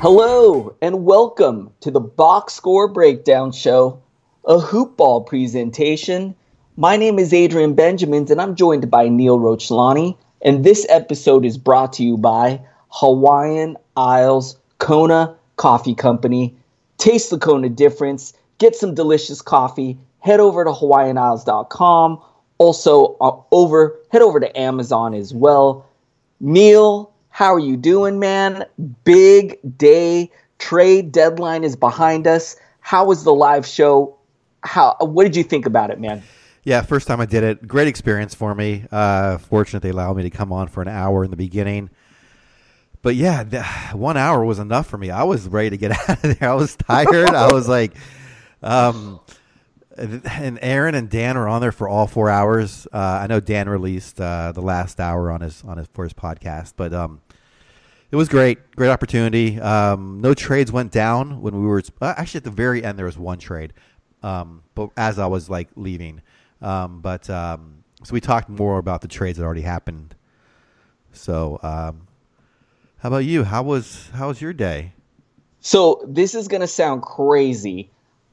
Hello and welcome to the Box Score Breakdown Show, a hoopball presentation. My name is Adrian Benjamins and I'm joined by Neil Rochlani. And this episode is brought to you by Hawaiian Isles Kona Coffee Company. Taste the Kona difference, get some delicious coffee, head over to hawaiianisles.com. Also, uh, over head over to Amazon as well. Neil, how are you doing, man? Big day. Trade deadline is behind us. How was the live show? How what did you think about it, man? Yeah, first time I did it. Great experience for me. Uh, fortunate they allowed me to come on for an hour in the beginning. But yeah, the, one hour was enough for me. I was ready to get out of there. I was tired. I was like, um, and Aaron and Dan were on there for all four hours. Uh, I know Dan released uh, the last hour on his on his for his podcast, but um, it was great, great opportunity. Um, no trades went down when we were uh, actually at the very end. There was one trade, um, but as I was like leaving, um, but um, so we talked more about the trades that already happened. So, um, how about you? How was how was your day? So this is gonna sound crazy.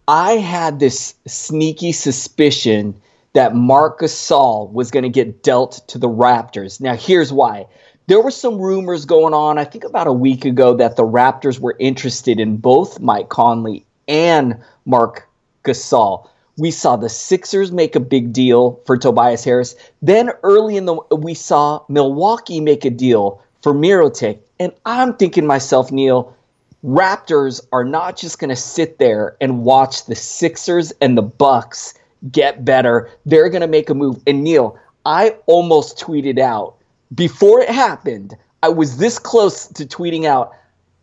I had this sneaky suspicion that Marc Gasol was going to get dealt to the Raptors. Now, here's why. There were some rumors going on, I think about a week ago, that the Raptors were interested in both Mike Conley and Marc Gasol. We saw the Sixers make a big deal for Tobias Harris. Then early in the we saw Milwaukee make a deal for Mirotic. And I'm thinking myself, Neil, Raptors are not just going to sit there and watch the Sixers and the Bucks get better. They're going to make a move. And Neil, I almost tweeted out before it happened. I was this close to tweeting out.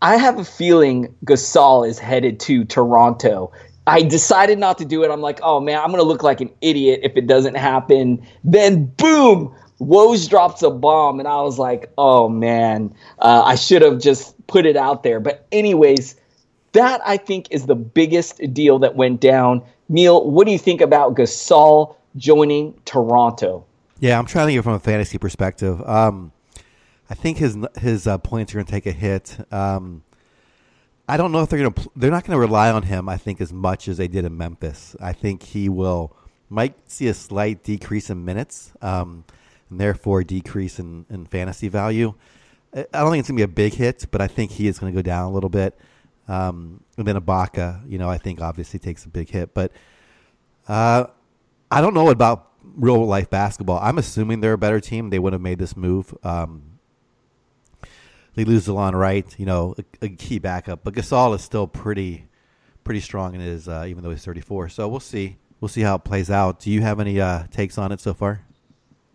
I have a feeling Gasol is headed to Toronto. I decided not to do it. I'm like, oh man, I'm going to look like an idiot if it doesn't happen. Then, boom, Woj drops a bomb, and I was like, oh man, uh, I should have just put it out there. But anyways, that I think is the biggest deal that went down. Neil, what do you think about Gasol joining Toronto? Yeah, I'm trying to think from a fantasy perspective. Um, I think his his uh, points are going to take a hit. Um, I don't know if they're going to. They're not going to rely on him. I think as much as they did in Memphis. I think he will might see a slight decrease in minutes, um, and therefore decrease in, in fantasy value. I don't think it's going to be a big hit, but I think he is going to go down a little bit. Um, and then Ibaka, you know, I think obviously takes a big hit, but uh, I don't know about real life basketball. I'm assuming they're a better team. They would have made this move. Um, they lose Delon Wright, you know, a, a, key backup, but Gasol is still pretty, pretty strong in his, uh, even though he's 34. So we'll see. We'll see how it plays out. Do you have any uh, takes on it so far?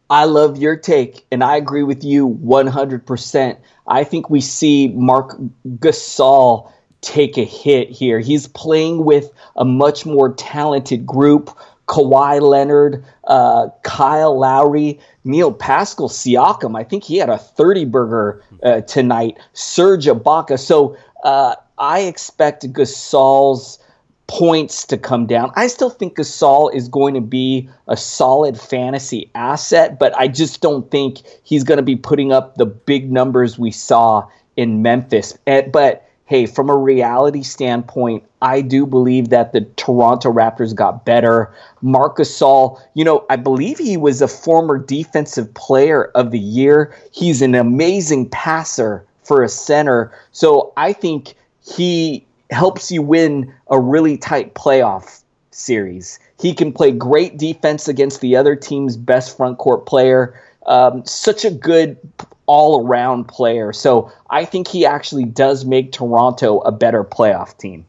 I love your take, and I agree with you 100%. I think we see Marc Gasol take a hit here. He's playing with a much more talented group. Kawhi Leonard, uh, Kyle Lowry, Neil Pascal Siakam. I think he had a 30 burger uh, tonight. Serge Ibaka. So uh, I expect Gasol's points to come down. I still think Gasol is going to be a solid fantasy asset, but I just don't think he's going to be putting up the big numbers we saw in Memphis. And, but hey, from a reality standpoint, I do believe that the Toronto Raptors got better. Marcus Gasol, you know, I believe he was a former defensive player of the year. He's an amazing passer for a center. So I think he helps you win a really tight playoff series. He can play great defense against the other team's best front court player. Um, such a good all around player. So I think he actually does make Toronto a better playoff team.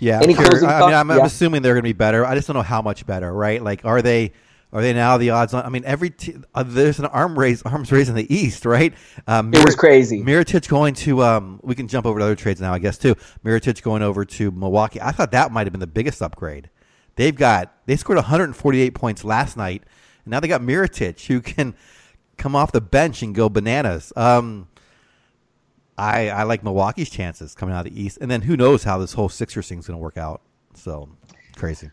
Yeah, Any sure. closing I mean, I'm, yeah. I'm assuming they're going to be better. I just don't know how much better, right? Like, are they? Are they now the odds on? I mean, every t- uh, there's an arm raise, arms raise in the East, right? Um, Mir- it was crazy. Mirotic going to. Um, we can jump over to other trades now, I guess too. Mirotic going over to Milwaukee. I thought that might have been the biggest upgrade. They've got they scored 148 points last night, and now they got Mirotic who can come off the bench and go bananas. Um, I I like Milwaukee's chances coming out of the East, and then who knows how this whole Sixers thing's going to work out. So crazy.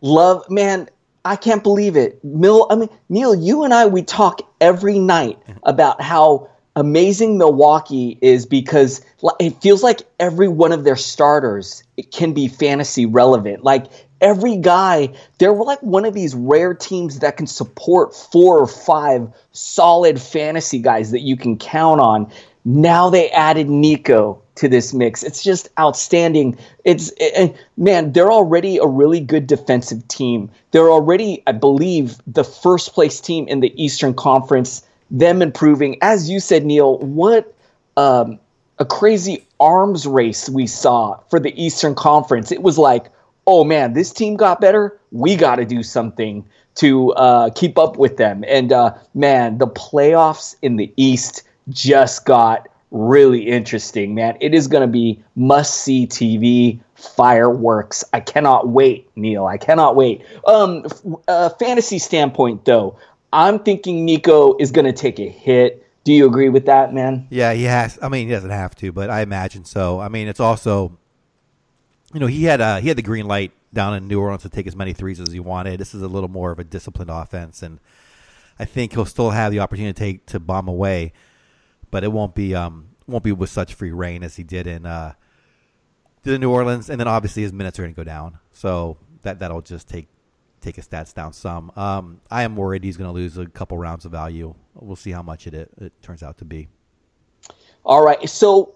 Love, man. I can't believe it. Mill, I mean, Neil, you and I, we talk every night about how amazing Milwaukee is because it feels like every one of their starters it can be fantasy relevant. Like every guy, they're like one of these rare teams that can support four or five solid fantasy guys that you can count on. Now they added Nico to this mix. It's just outstanding. It's it, man, they're already a really good defensive team. They're already, I believe, the first place team in the Eastern Conference. Them improving, as you said, Neil. What um, a crazy arms race we saw for the Eastern Conference. It was like oh man, this team got better. We got to do something to uh, keep up with them. And uh, man, the playoffs in the East just got really interesting, man. It is going to be must see TV fireworks. I cannot wait, Neil. I cannot wait. Um, uh, fantasy standpoint, though, I'm thinking Nico is going to take a hit. Do you agree with that, man? Yeah, he has. I mean, he doesn't have to, but I imagine so. I mean, it's also you know, he had uh, he had the green light down in New Orleans to take as many threes as he wanted. This is a little more of a disciplined offense, and I think he'll still have the opportunity to take to bomb away, but it won't be um won't be with such free reign as he did in uh did in New Orleans, and then obviously his minutes are going to go down, so that that'll just take take his stats down some. Um, I am worried he's going to lose a couple rounds of value. We'll see how much it it turns out to be. All right, so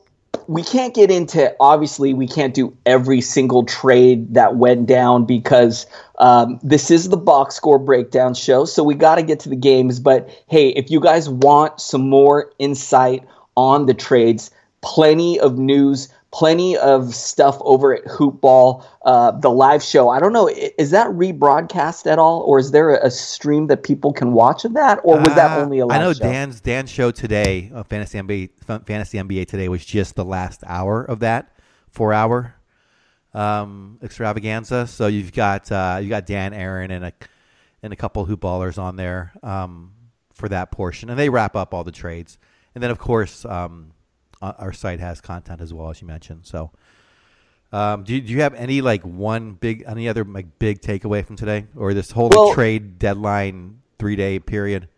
we can't get into obviously we can't do every single trade that went down because um, this is the box score breakdown show so we got to get to the games. But hey if you guys want some more insight on the trades plenty of news plenty of stuff over at Hoopball, uh, the live show. I don't know, is that rebroadcast at all, or is there a, stream that people can watch of that, or was uh, that only a live I know show? Dan's Dan's show today, uh, Fantasy NBA, Fantasy NBA today, was just the last hour of that four hour um, extravaganza. So you've got uh, you got Dan, Aaron, and a and a couple hoopballers on there. Um, for that portion, and they wrap up all the trades. And then, of course, um, our site has content as well as you mentioned. So, um, do, you, do you have any like one big, any other like big takeaway from today, or this whole like, trade deadline three day period?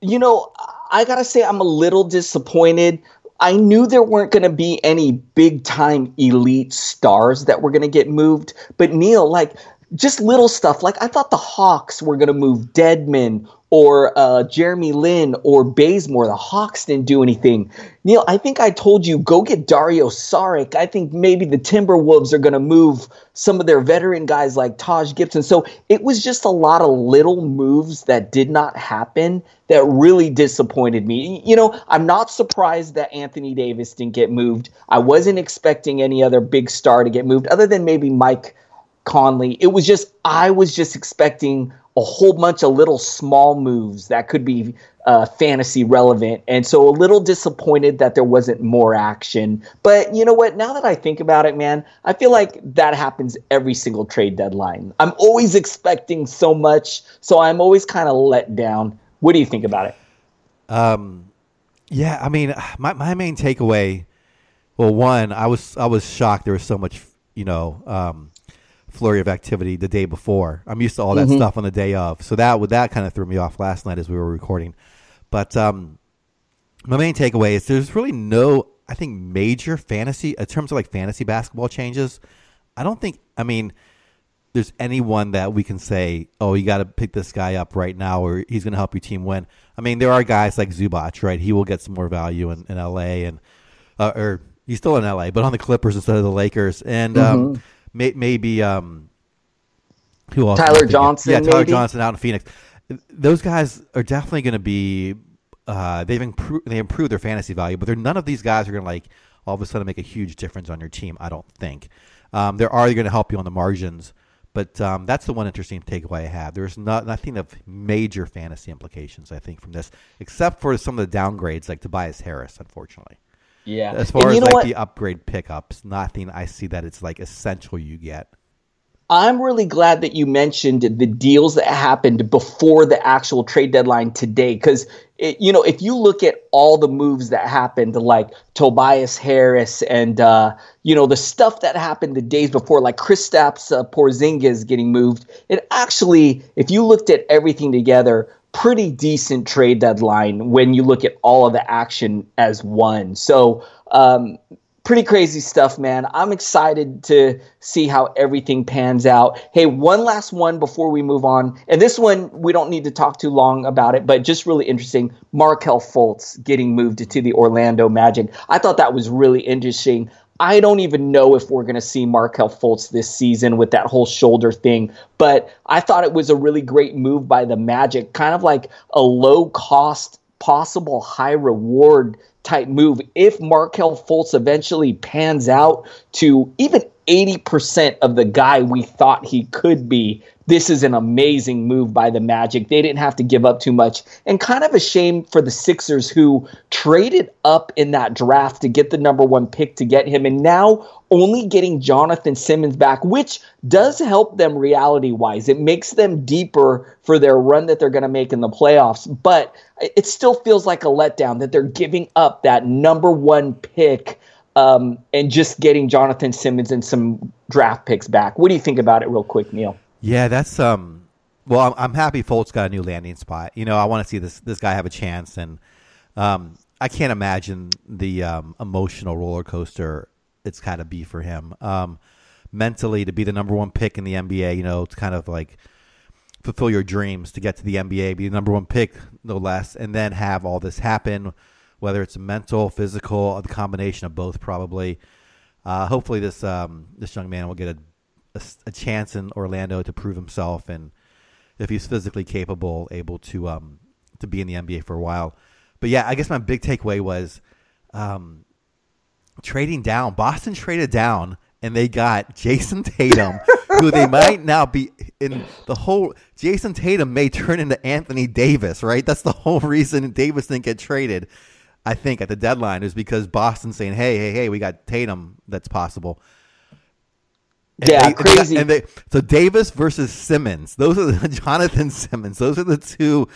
You know, I gotta say, I'm a little disappointed. I knew there weren't going to be any big time elite stars that were going to get moved, but Neil, like just little stuff. Like I thought the Hawks were going to move Dedmon or uh, Jeremy Lin or Bazemore. The Hawks didn't do anything. Neil, I think I told you go get Dario Saric. I think maybe the Timberwolves are going to move some of their veteran guys like Taj Gibson. So it was just a lot of little moves that did not happen that really disappointed me. You know, I'm not surprised that Anthony Davis didn't get moved. I wasn't expecting any other big star to get moved other than maybe Mike Conley. It was just I was just expecting a whole bunch of little small moves that could be uh, fantasy relevant, and so a little disappointed that there wasn't more action. But you know what? Now that I think about it, man, I feel like that happens every single trade deadline. I'm always expecting so much, so I'm always kind of let down. What do you think about it? Um, yeah, I mean, my my main takeaway. Well, one, I was I was shocked there was so much, you know. Um, flurry of activity the day before. I'm used to all that mm-hmm. stuff on the day of, so that would that kind of threw me off last night as we were recording. But um, my main takeaway is there's really no, I think, major fantasy in terms of like fantasy basketball changes. I don't think. I mean, there's anyone that we can say, oh, you got to pick this guy up right now, or he's going to help your team win. I mean, there are guys like Zubac, right? He will get some more value in, in LA, and uh, or he's still in LA, but on the Clippers instead of the Lakers, and. Um, mm-hmm. Um, may, maybe um, who else? Tyler Johnson. Yeah, Tyler maybe? Johnson out in Phoenix. Those guys are definitely going to be. Uh, they've improved. They improved their fantasy value, but they're none of these guys are going to like all of a sudden make a huge difference on your team. I don't think. Um, they're already going to help you on the margins, but um, that's the one interesting takeaway I have. There's not nothing of major fantasy implications, I think, from this, except for some of the downgrades like Tobias Harris, unfortunately. Yeah. As far as like what? the upgrade pickups, nothing I see that it's like essential you get. I'm really glad that you mentioned the deals that happened before the actual trade deadline today. Because, you know, if you look at all the moves that happened, like Tobias Harris and, uh, you know, the stuff that happened the days before, like Kristaps uh, Porzingis getting moved, it actually, if you looked at everything together, pretty decent trade deadline when you look at all of the action as one. So, um, pretty crazy stuff, man. I'm excited to see how everything pans out. Hey, one last one before we move on. And this one, we don't need to talk too long about it, but just really interesting. Markelle Fultz getting moved to the Orlando Magic. I thought that was really interesting. I don't even know if we're going to see Markelle Fultz this season with that whole shoulder thing, but I thought it was a really great move by the Magic, kind of like a low cost, possible high reward type move. If Markelle Fultz eventually pans out to even 80% of the guy we thought he could be, this is an amazing move by the Magic. They didn't have to give up too much. And kind of a shame for the Sixers who traded up in that draft to get the number one pick to get him. And now only getting Jonathan Simmons back, which does help them reality wise. It makes them deeper for their run that they're going to make in the playoffs. But it still feels like a letdown that they're giving up that number one pick. Um, and just getting Jonathan Simmons and some draft picks back. What do you think about it, real quick, Neil? Yeah, that's um. Well, I'm, I'm happy Fultz got a new landing spot. You know, I want to see this this guy have a chance, and um, I can't imagine the um, emotional roller coaster it's kind of be for him. Um, mentally, to be the number one pick in the NBA, you know, it's kind of like fulfill your dreams to get to the NBA, be the number one pick, no less, and then have all this happen, whether it's mental, physical, the combination of both, probably. Uh, hopefully, this um, this young man will get a a, a, chance in Orlando to prove himself, and if he's physically capable, able to um, to be in the NBA for a while. But yeah, I guess my big takeaway was um, trading down. Boston traded down, and they got Jayson Tatum, who they might now be in the whole. Jayson Tatum may turn into Anthony Davis, right? That's the whole reason Davis didn't get traded. I think at the deadline is because Boston's saying, "Hey, hey, hey, we got Tatum. That's possible." And yeah, they, crazy. And they, so Davis versus Simmons. Those are the Jonathan Simmons. Those are the two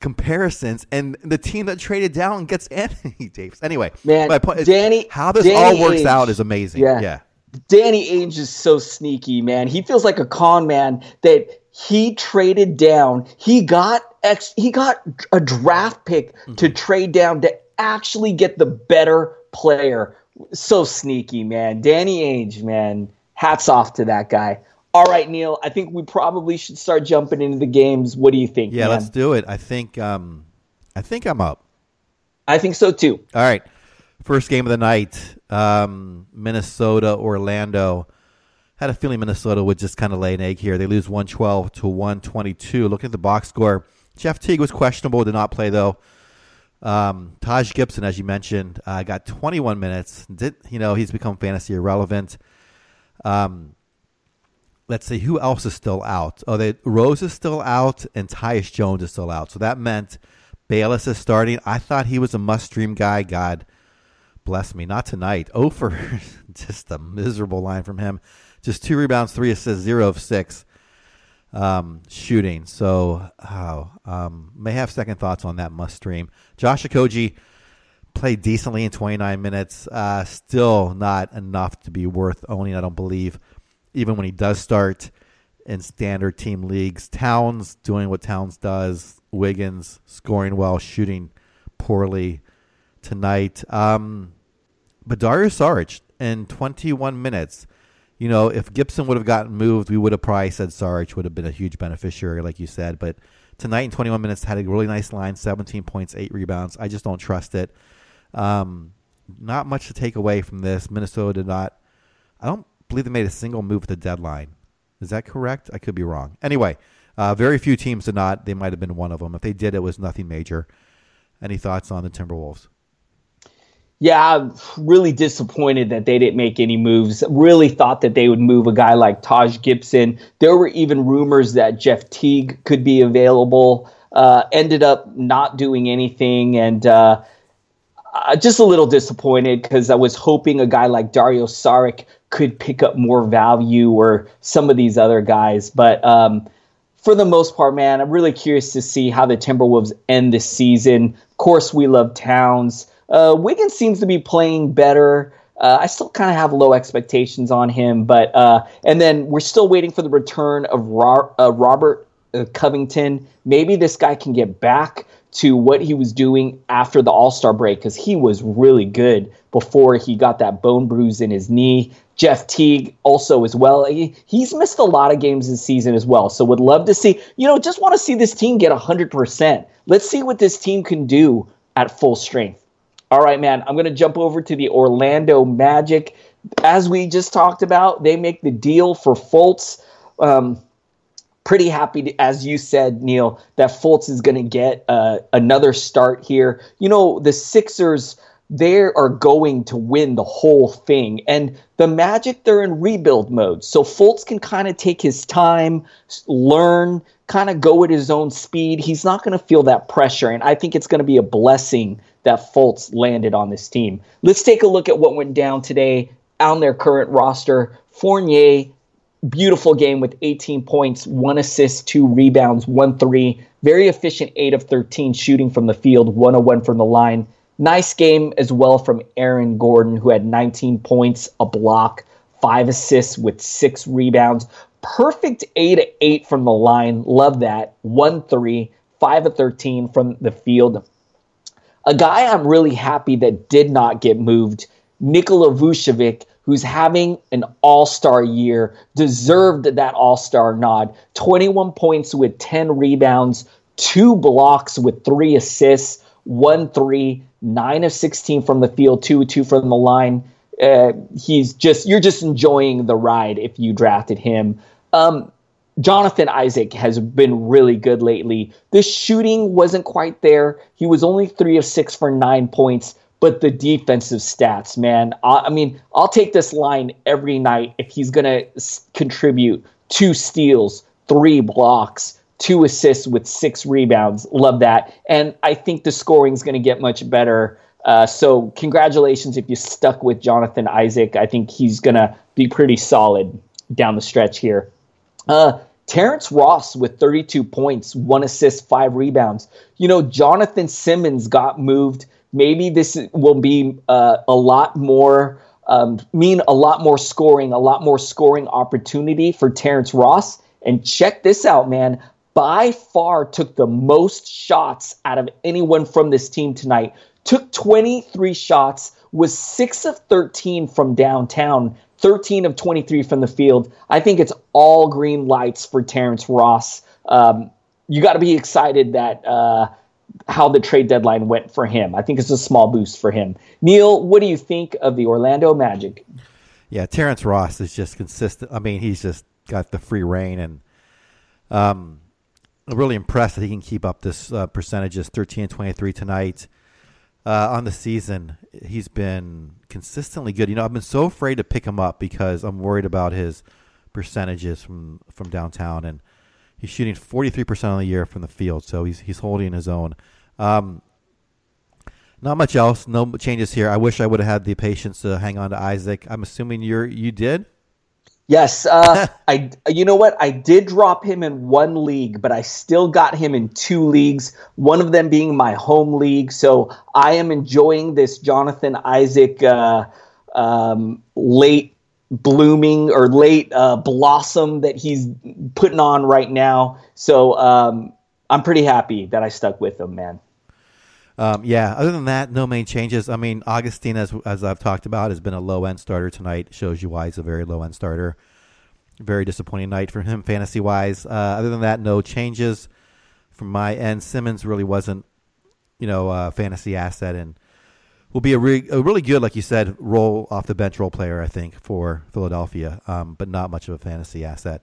comparisons, and the team that traded down gets Anthony Davis. Anyway, Man, my point is, Danny- how this Danny all works Ainge. out is amazing. Yeah. yeah. Danny Ainge is so sneaky, man. He feels like a con man that he traded down. He got ex- he got a draft pick to mm-hmm. trade down to actually get the better player. So sneaky, man. Danny Ainge, man. Hats off to that guy. All right, Neil. I think we probably should start jumping into the games. What do you think? Yeah, man? let's do it. I think um, I think I'm up. I think so too. All right. First game of the night, um, Minnesota, Orlando. Had a feeling Minnesota would just kind of lay an egg here. They lose 112 to 122. Looking at the box score, Jeff Teague was questionable, did not play though. Um, Taj Gibson, as you mentioned, uh, got 21 minutes. Did you know he's become fantasy irrelevant? Um, let's see who else is still out. Oh, they, Rose is still out, and Tyus Jones is still out. So that meant Bayless is starting. I thought he was a must-stream guy. God bless me, not tonight. Oh, for just a miserable line from him. Just two rebounds, three assists, zero of six um, shooting. So, oh, um, may have second thoughts on that must stream. Josh Okogie played decently in 29 minutes. Uh, still not enough to be worth owning, I don't believe, even when he does start in standard team leagues. Towns doing what Towns does. Wiggins scoring well, shooting poorly tonight. Um, but Dario Saric in 21 minutes. You know, if Gibson would have gotten moved, we would have probably said Saric would have been a huge beneficiary, like you said. But tonight in 21 minutes, had a really nice line, 17 points, eight rebounds. I just don't trust it. Um, not much to take away from this. Minnesota did not. I don't believe they made a single move at the deadline. Is that correct? I could be wrong. Anyway, uh, very few teams did not. They might have been one of them. If they did, it was nothing major. Any thoughts on the Timberwolves? Yeah, I'm really disappointed that they didn't make any moves. Really thought that they would move a guy like Taj Gibson. There were even rumors that Jeff Teague could be available. Uh, ended up not doing anything, and uh, uh, just a little disappointed because I was hoping a guy like Dario Saric could pick up more value or some of these other guys. But um, for the most part, man, I'm really curious to see how the Timberwolves end this season. Of course, we love Towns. Uh, Wiggins seems to be playing better. Uh, I still kind of have low expectations on him, but uh, and then we're still waiting for the return of Ro- uh, Robert uh, Covington. Maybe this guy can get back to what he was doing after the All Star break because he was really good before he got that bone bruise in his knee. Jeff Teague also as well. He, he's missed a lot of games this season as well. So would love to see, you know, just want to see this team get 100%. Let's see what this team can do at full strength. All right, man, I'm going to jump over to the Orlando Magic. As we just talked about, they make the deal for Fultz. Um, pretty happy, to, as you said, Neil, that Fultz is going to get uh, another start here. You know, the Sixers, they are going to win the whole thing. And the Magic, they're in rebuild mode. So Fultz can kind of take his time, learn, kind of go at his own speed. He's not going to feel that pressure. And I think it's going to be a blessing that Fultz landed on this team. Let's take a look at what went down today on their current roster. Fournier, beautiful game with 18 points, one assist, two rebounds, one three. Very efficient, 8 of 13 shooting from the field, 101 from the line. Nice game as well from Aaron Gordon, who had 19 points, a block, five assists with six rebounds. Perfect 8 to 8 from the line. Love that. 1 3, 5 of 13 from the field. A guy I'm really happy that did not get moved, Nikola Vucevic, who's having an all star year, deserved that all star nod. 21 points with 10 rebounds, two blocks with three assists, one three, nine of 16 from the field, two two from the line. Uh, he's just, you're just enjoying the ride if you drafted him. Um, Jonathan Isaac has been really good lately. The shooting wasn't quite there. He was only three of six for nine points, but the defensive stats, man. I, I mean, I'll take this line every night if he's going to s- contribute two steals, three blocks, two assists with six rebounds. Love that. And I think the scoring is going to get much better. Uh, so, congratulations if you stuck with Jonathan Isaac. I think he's going to be pretty solid down the stretch here. Uh, Terrence Ross with 32 points, one assist, five rebounds. You know, Jonathan Simmons got moved. Maybe this will be uh, a lot more, um, mean a lot more scoring, a lot more scoring opportunity for Terrence Ross. And check this out, man. By far took the most shots out of anyone from this team tonight. Took 23 shots, was 6 of 13 from downtown, 13 of 23 from the field. I think it's all green lights for Terrence Ross. Um, you got to be excited that uh, how the trade deadline went for him. I think it's a small boost for him. Neil, what do you think of the Orlando Magic? Yeah, Terrence Ross is just consistent. I mean, he's just got the free reign, and um, I'm really impressed that he can keep up this uh, percentages 13 23 tonight. Uh, on the season, he's been consistently good. You know, I've been so afraid to pick him up because I'm worried about his percentages from from downtown, and he's shooting 43 percent on the year from the field, so he's he's holding his own. Um, not much else, no changes here. I wish I would have had the patience to hang on to Isaac. I'm assuming you're you did. Yes, uh, I. You know what? I did drop him in one league, but I still got him in two leagues. One of them being my home league. So I am enjoying this Jonathan Isaac uh, um, late blooming or late uh, blossom that he's putting on right now. So um, I'm pretty happy that I stuck with him, man. Um, yeah. Other than that, no main changes. I mean, Augustin, as as I've talked about, has been a low end starter tonight. Shows you why he's a very low end starter. Very disappointing night for him fantasy wise. Uh, other than that, no changes from my end. Simmons really wasn't, you know, a fantasy asset and will be a, re- a really good, like you said, roll off the bench role player. I think for Philadelphia, um, but not much of a fantasy asset.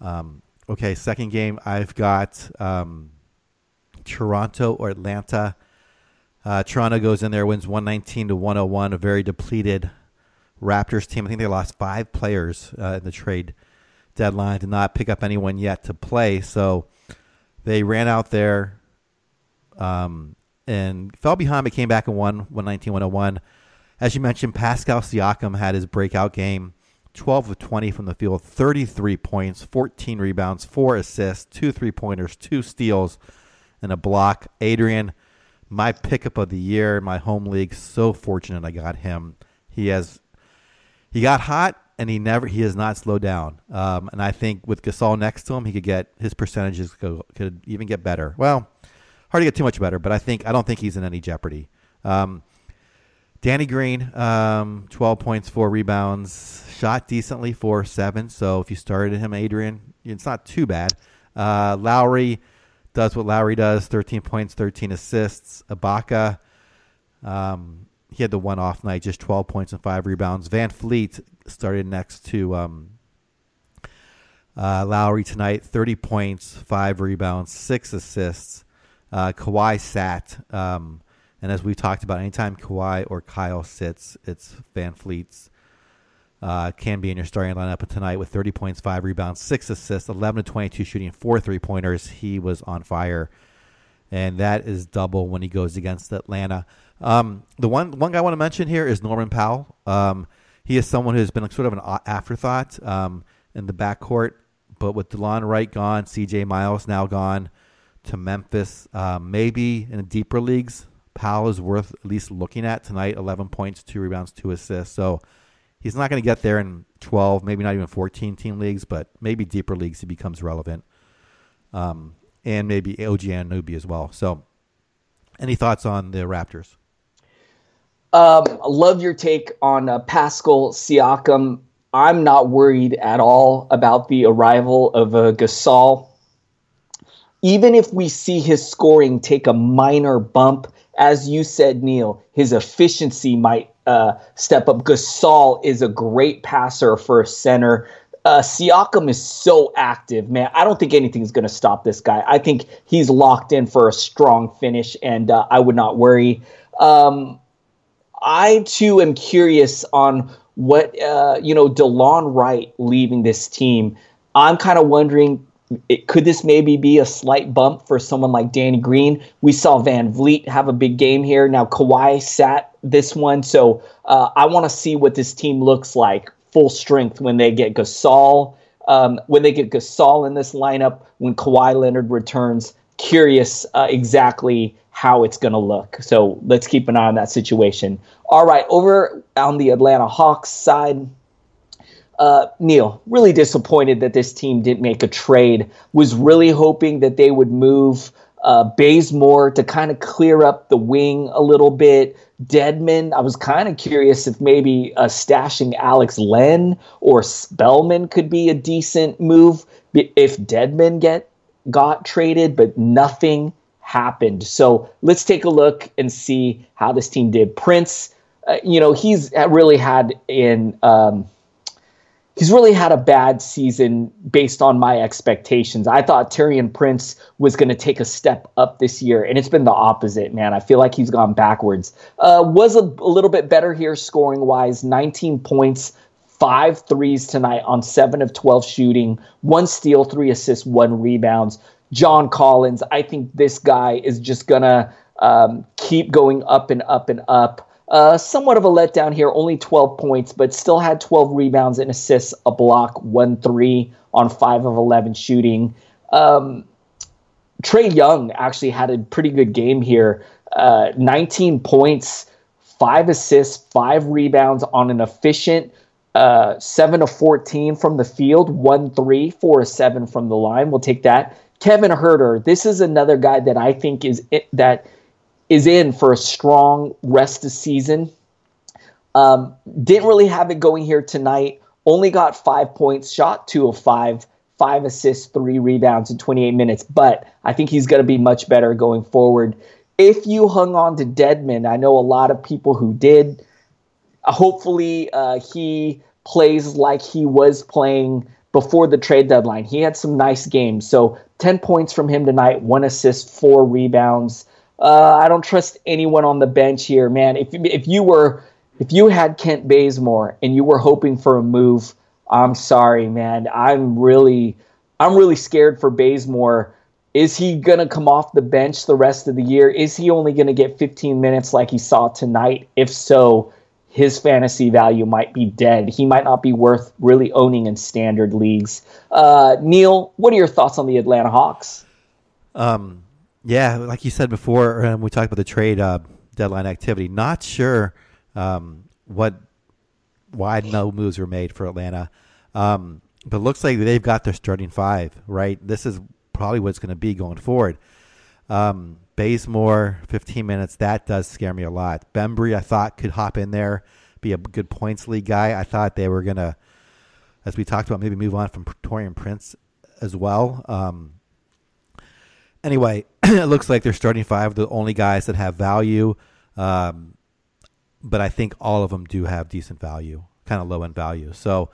Um, okay, second game I've got. Um, Toronto or Atlanta. Uh, Toronto goes in there, wins 119 to 101. A very depleted Raptors team. I think they lost five players uh, in the trade deadline. Did not pick up anyone yet to play, so they ran out there um, and fell behind, but came back and won 119 101. As you mentioned, Pascal Siakam had his breakout game. 12 of 20 from the field, 33 points, 14 rebounds, 4 assists, 2 three pointers, 2 steals, and a block. Adrian, my pickup of the year in my home league. So fortunate I got him. He has he got hot and he never he has not slowed down. Um, and I think with Gasol next to him, he could get his percentages could, could, even get better. Well, hard to get too much better, but I think I don't think he's in any jeopardy. Um, Danny Green, um, 12 points, four rebounds, shot decently, four seven. So if you started him, Adrian, it's not too bad. Uh, Lowry, does what Lowry does 13 points, 13 assists. Ibaka, um, he had the one off night, just 12 points and five rebounds. VanVleet started next to um, uh, Lowry tonight, 30 points, five rebounds, six assists. Uh, Kawhi sat. Um, and as we've talked about, anytime Kawhi or Kyle sits, it's VanVleet's uh, can be in your starting lineup tonight with 30 points, five rebounds, six assists, 11 to 22 shooting, four three pointers. He was on fire, and that is double when he goes against Atlanta. Um, the one one guy I want to mention here is Norman Powell. Um, he is someone who's been sort of an afterthought um, in the backcourt, but with Delon Wright gone, C.J. Miles now gone to Memphis, uh, maybe in deeper leagues, Powell is worth at least looking at tonight. 11 points, two rebounds, two assists. So He's not going to get there in 12, maybe not even 14 team leagues, but maybe deeper leagues he becomes relevant. Um, and maybe OG Anunoby as well. So, any thoughts on the Raptors? Um, love your take on uh, Pascal Siakam. I'm not worried at all about the arrival of uh, Gasol. Even if we see his scoring take a minor bump, as you said, Neil, his efficiency might uh, step up. Gasol is a great passer for a center. Uh, Siakam is so active, man. I don't think anything's going to stop this guy. I think he's locked in for a strong finish, and uh, I would not worry. Um, I too am curious on what uh, you know, Delon Wright leaving this team. I'm kind of wondering it, could this maybe be a slight bump for someone like Danny Green? We saw VanVleet have a big game here. Now Kawhi sat this one, so uh, I want to see what this team looks like full strength when they get Gasol, Um, when they get Gasol in this lineup, when Kawhi Leonard returns, curious uh, exactly how it's going to look. So let's keep an eye on that situation. All right, over on the Atlanta Hawks side, uh, Neil, really disappointed that this team didn't make a trade. Was really hoping that they would move uh, to kind of clear up the wing a little bit. Dedmon, I was kind of curious if maybe uh, stashing Alex Len or Spellman could be a decent move if Dedmon get got traded, but nothing happened. So let's take a look and see how this team did. Prince, uh, you know, he's really had in. Um, he's really had a bad season based on my expectations. I thought Taurean Prince was going to take a step up this year, and it's been the opposite, man. I feel like he's gone backwards. Uh, was a, a little bit better here scoring wise 19 points, five threes tonight on seven of 12 shooting, one steal, three assists, one rebounds. John Collins, I think this guy is just going to um, keep going up and up and up. Uh, somewhat of a letdown here, only 12 points, but still had 12 rebounds and assists, a block, 1 3 on 5 of 11 shooting. Um, Trae Young actually had a pretty good game here uh, 19 points, 5 assists, 5 rebounds on an efficient uh, 7 of 14 from the field, 1 3, 4 of 7 from the line. We'll take that. Kevin Huerter, this is another guy that I think is it, that is in for a strong rest of season. Um, didn't really have it going here tonight. Only got five points, shot two of five, five assists, three rebounds in 28 minutes. But I think he's going to be much better going forward. If you hung on to Dedmon, I know a lot of people who did. Hopefully, uh, he plays like he was playing before the trade deadline. He had some nice games. So 10 points from him tonight, one assist, four rebounds. Uh, I don't trust anyone on the bench here, man. If if you were if you had Kent Bazemore and you were hoping for a move, I'm sorry, man. I'm really I'm really scared for Bazemore. Is he gonna come off the bench the rest of the year? Is he only gonna get 15 minutes like he saw tonight? If so, his fantasy value might be dead. He might not be worth really owning in standard leagues. Uh, Neil, what are your thoughts on the Atlanta Hawks? Um, yeah, like you said before, um, we talked about the trade uh, deadline activity. Not sure um, what why no moves were made for Atlanta, um, but looks like they've got their starting five. Right, this is probably what's going to be going forward. Um, Bazemore, 15 minutes. That does scare me a lot. Bembry, I thought could hop in there, be a good points league guy. I thought they were going to, as we talked about, maybe move on from Taurean Prince as well. Um, anyway, it looks like they're starting five, the only guys that have value. Um, but I think all of them do have decent value, kind of low end value. So,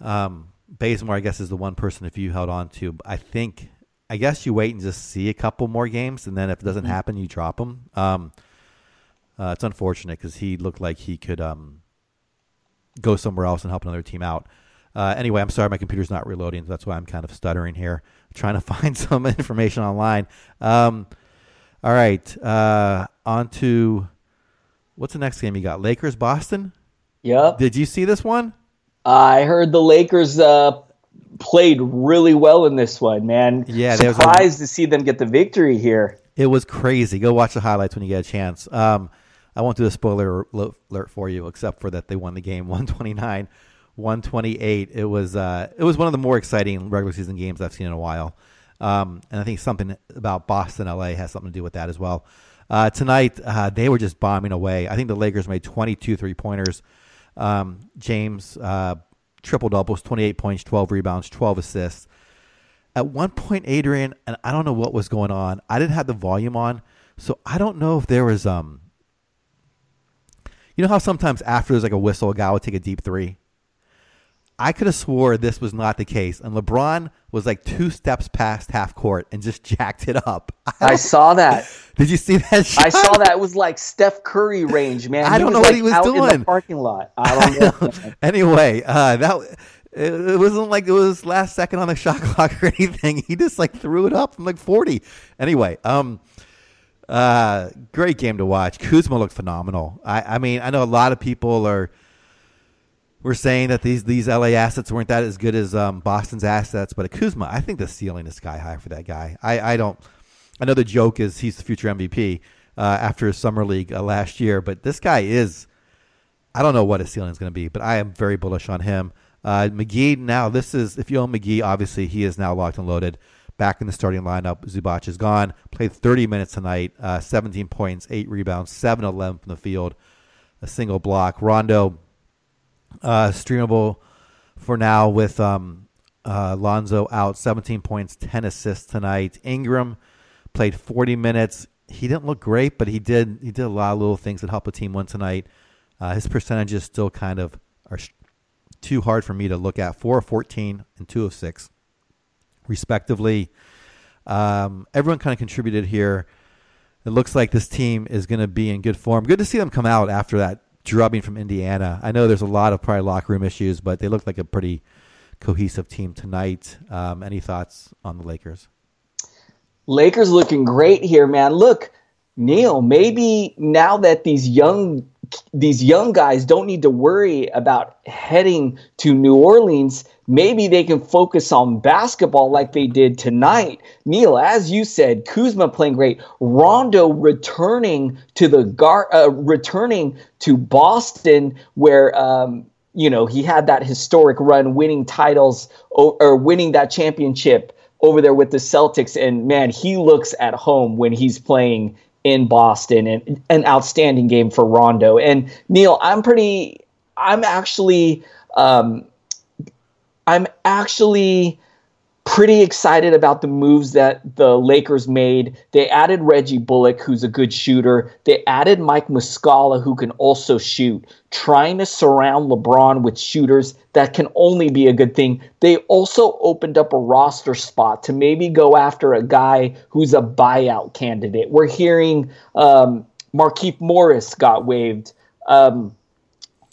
um, Bazemore, I guess, is the one person if you held on to. I think, I guess you wait and just see a couple more games, and then if it doesn't mm-hmm. happen, you drop him. Um, uh, it's unfortunate because he looked like he could um, go somewhere else and help another team out. Uh, anyway, I'm sorry, my computer's not reloading. So that's why I'm kind of stuttering here, trying to find some information online. Um, all right, uh, on to what's the next game you got? Lakers, Boston. Yep. Did you see this one? I heard the Lakers uh, played really well in this one, man. Yeah, surprised a, to see them get the victory here. It was crazy. Go watch the highlights when you get a chance. Um, I won't do a spoiler alert for you, except for that they won the game 129 128. It was uh, it was one of the more exciting regular season games I've seen in a while, um, and I think something about Boston, LA has something to do with that as well. Uh, tonight uh, they were just bombing away. I think the Lakers made 22 three pointers. Um, James uh, triple doubles, 28 points, 12 rebounds, 12 assists. At one point, Adrian, and I don't know what was going on. I didn't have the volume on, so I don't know if there was um. You know how sometimes after there's like a whistle, a guy would take a deep three. I could have swore this was not the case, and LeBron was like two steps past half court and just jacked it up. I, I saw that. Did you see that? Shot? I saw that. It was like Steph Curry range, man. I don't know like what he was doing. In the parking lot. I don't know. anyway, uh, that it, it, wasn't like it was last second on the shot clock or anything. He just like threw it up from like forty. Anyway, um, uh, great game to watch. Kuzma looked phenomenal. I, I mean, I know a lot of people are we're saying that these these LA assets weren't that as good as um, Boston's assets, but Kuzma, I think the ceiling is sky high for that guy. I, I don't. The joke is he's the future MVP uh, after his summer league uh, last year, but this guy is. I don't know what his ceiling is going to be, but I am very bullish on him. Uh, McGee now this is if you own McGee, obviously he is now locked and loaded. Back in the starting lineup, Zubac is gone. Played 30 minutes tonight, uh, 17 points, eight rebounds, 7 11 from the field, a single block. Rondo uh, streamable for now with um, uh, Lonzo out, 17 points, 10 assists tonight. Ingram played 40 minutes. He didn't look great, but he did he did a lot of little things that helped the team win tonight. Uh, his percentages still kind of are too hard for me to look at. 4 of 14 and 2 of 6, respectively. Um, everyone kind of contributed here. It looks like this team is going to be in good form. Good to see them come out after that drubbing from Indiana. I know there's a lot of probably locker room issues, but they look like a pretty cohesive team tonight. Um, any thoughts on the Lakers? Lakers looking great here, man. Look, Neil, maybe now that these young these young guys don't need to worry about heading to New Orleans. Maybe they can focus on basketball like they did tonight. Neil, as you said, Kuzma playing great. Rondo returning to the gar, uh, returning to Boston, where um, you know he had that historic run, winning titles or, or winning that championship over there with the Celtics. And man, he looks at home when he's playing in Boston and an outstanding game for Rondo. And Neil, I'm pretty, I'm actually, um, I'm actually pretty excited about the moves that the Lakers made. They added Reggie Bullock, who's a good shooter. They added Mike Muscala, who can also shoot, trying to surround LeBron with shooters that can only be a good thing. They also opened up a roster spot to maybe go after a guy who's a buyout candidate. We're hearing um, Markieff Morris got waived. Um,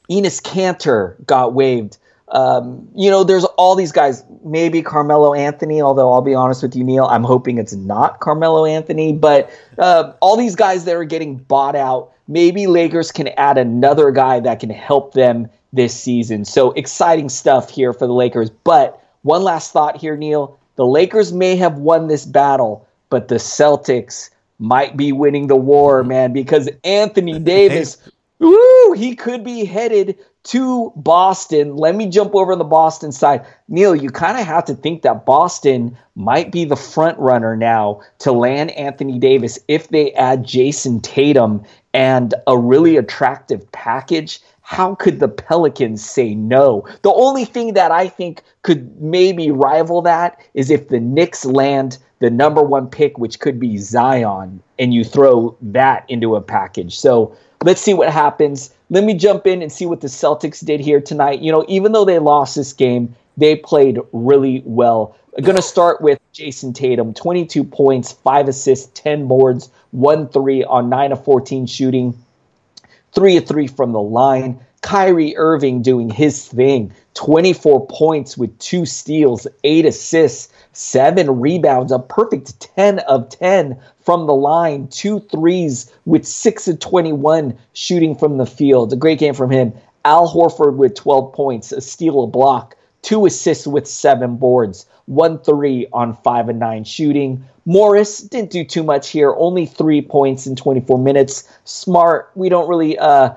Enes Kanter got waived. Um, you know, there's all these guys. Maybe Carmelo Anthony, although I'll be honest with you, Neil, I'm hoping it's not Carmelo Anthony. But uh, all these guys that are getting bought out, maybe Lakers can add another guy that can help them this season. So exciting stuff here for the Lakers. But one last thought here, Neil. The Lakers may have won this battle, but the Celtics might be winning the war, man, because Anthony Davis, woo, he could be headed to Boston. Let me jump over on the Boston side. Neil, you kind of have to think that Boston might be the front runner now to land Anthony Davis if they add Jayson Tatum and a really attractive package. How could the Pelicans say no? The only thing that I think could maybe rival that is if the Knicks land the number one pick, which could be Zion, and you throw that into a package. So let's see what happens. Let me jump in and see what the Celtics did here tonight. You know, even though they lost this game, they played really well. I'm going to start with Jayson Tatum 22 points, 5 assists, 10 boards, 1 3 on 9 of 14 shooting, 3 of 3 from the line. Kyrie Irving doing his thing 24 points with two steals, eight assists, seven rebounds, a perfect 10 of 10 from the line, two threes with six of 21 shooting from the field. A great game from him. Al Horford with 12 points, a steal, a block, two assists with seven boards, one three on five and nine shooting. Morris didn't do too much here, only three points in 24 minutes. Smart, we don't really uh,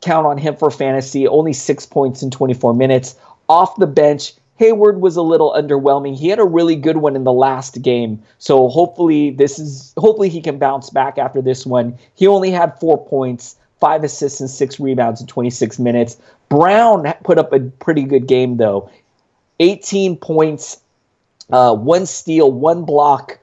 count on him for fantasy, only six points in 24 minutes. Off the bench, Hayward was a little underwhelming. He had a really good one in the last game. So hopefully this is hopefully he can bounce back after this one. He only had 4 points, 5 assists and 6 rebounds in 26 minutes. Brown put up a pretty good game though. 18 points, uh, one steal, one block,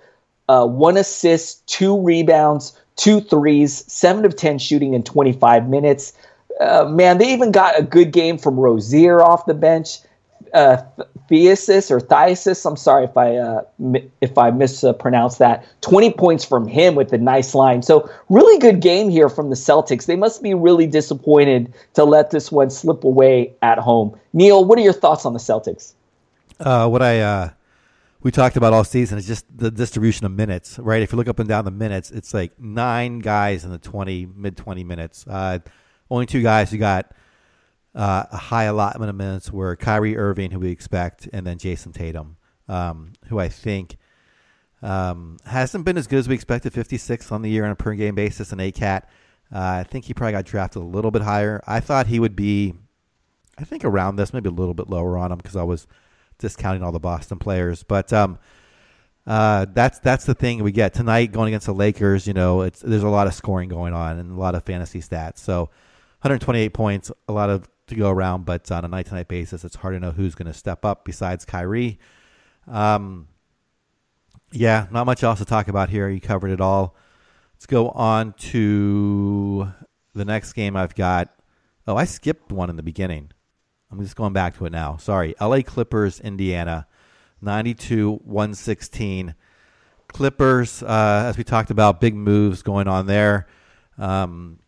uh, one assist, two rebounds, two threes, 7 of 10 shooting in 25 minutes. Uh, man, they even got a good game from Rozier off the bench uh, Theasis or Theasis. I'm sorry if I uh, if I mispronounced that. 20 points from him with a nice line. So really good game here from the Celtics. They must be really disappointed to let this one slip away at home. Neil, what are your thoughts on the Celtics? Uh, what I uh, we talked about all season is just the distribution of minutes, right? If you look up and down the minutes, it's like nine guys in the 20 mid 20 minutes. Uh, only two guys who got uh, a high allotment of minutes were Kyrie Irving, who we expect, and then Jayson Tatum, um, who I think um, hasn't been as good as we expected. 56 on the year on a per game basis, an ACAT. Uh, I think he probably got drafted a little bit higher. I thought he would be, I think around this, maybe a little bit lower on him because I was discounting all the Boston players. But um, uh, that's that's the thing we get tonight going against the Lakers. You know, it's there's a lot of scoring going on and a lot of fantasy stats. So 128 points, a lot of to go around, but on a night to night basis, it's hard to know who's going to step up besides Kyrie. Um, yeah, not much else to talk about here. You covered it all. Let's go on to the next game I've got. Oh, I skipped one in the beginning. I'm just going back to it now. Sorry. LA Clippers, Indiana, 92 116. Clippers, uh, as we talked about, big moves going on there. Um,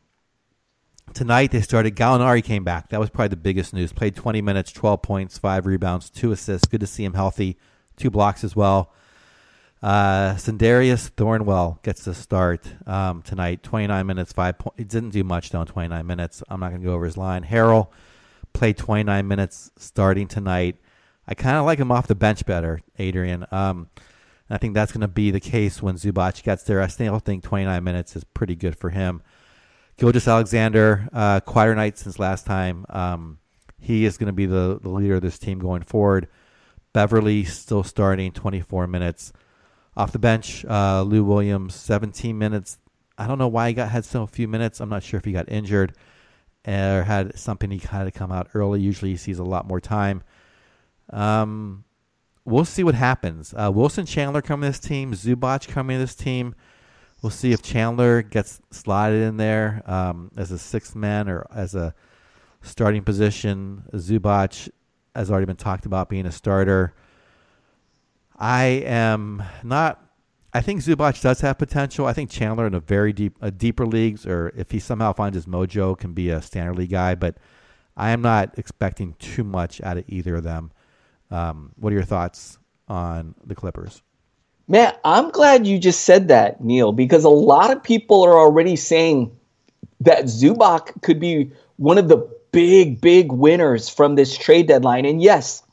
tonight they started. Gallinari came back. That was probably the biggest news. Played 20 minutes, 12 points, five rebounds, two assists. Good to see him healthy. Two blocks as well. Uh, Sindarius Thornwell gets the start um, tonight. 29 minutes, five points. Didn't do much though in 29 minutes. I'm not going to go over his line. Harrell played 29 minutes starting tonight. I kind of like him off the bench better, Adrian. Um, I think that's going to be the case when Zubac gets there. I still think 29 minutes is pretty good for him. Gilgeous-Alexander, uh, quieter night since last time. Um, he is going to be the, the leader of this team going forward. Beverley still starting 24 minutes. Off the bench, uh, Lou Williams, 17 minutes. I don't know why he got had so few minutes. I'm not sure if he got injured or had something he had to come out early. Usually he sees a lot more time. Um, we'll see what happens. Uh, Wilson Chandler coming to this team, Zubac coming to this team. We'll see if Chandler gets slotted in there um, as a sixth man or as a starting position. Zubac has already been talked about being a starter. I am not. I think Zubac does have potential. I think Chandler in a very deep, a deeper leagues, or if he somehow finds his mojo, can be a standard league guy. But I am not expecting too much out of either of them. Um, what are your thoughts on the Clippers? Man, I'm glad you just said that, Neil, because a lot of people are already saying that Zubac could be one of the big, big winners from this trade deadline. And yes,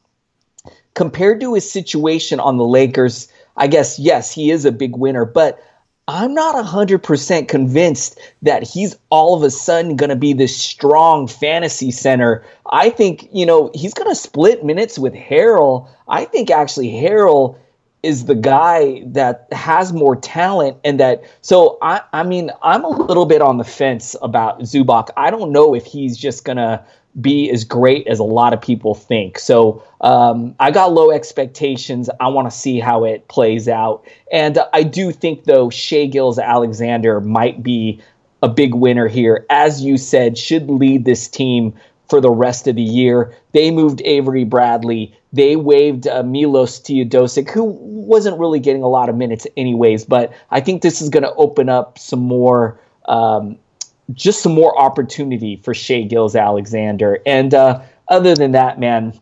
compared to his situation on the Lakers, I guess, yes, he is a big winner, but I'm not 100% convinced that he's all of a sudden going to be this strong fantasy center. I think, you know, he's going to split minutes with Harrell. I think actually Harrell is the guy that has more talent and that so I I mean I'm a little bit on the fence about Zubac. I don't know if he's just gonna be as great as a lot of people think. So um, I got low expectations. I want to see how it plays out. And I do think, though, Shai Gilgeous-Alexander might be a big winner here. As you said, should lead this team for the rest of the year. They moved Avery Bradley. They waived uh, Milos Teodosic, who wasn't really getting a lot of minutes anyways. But I think this is going to open up some more. Um, just some more opportunity for Shai Gilgeous-Alexander. And uh, other than that, man,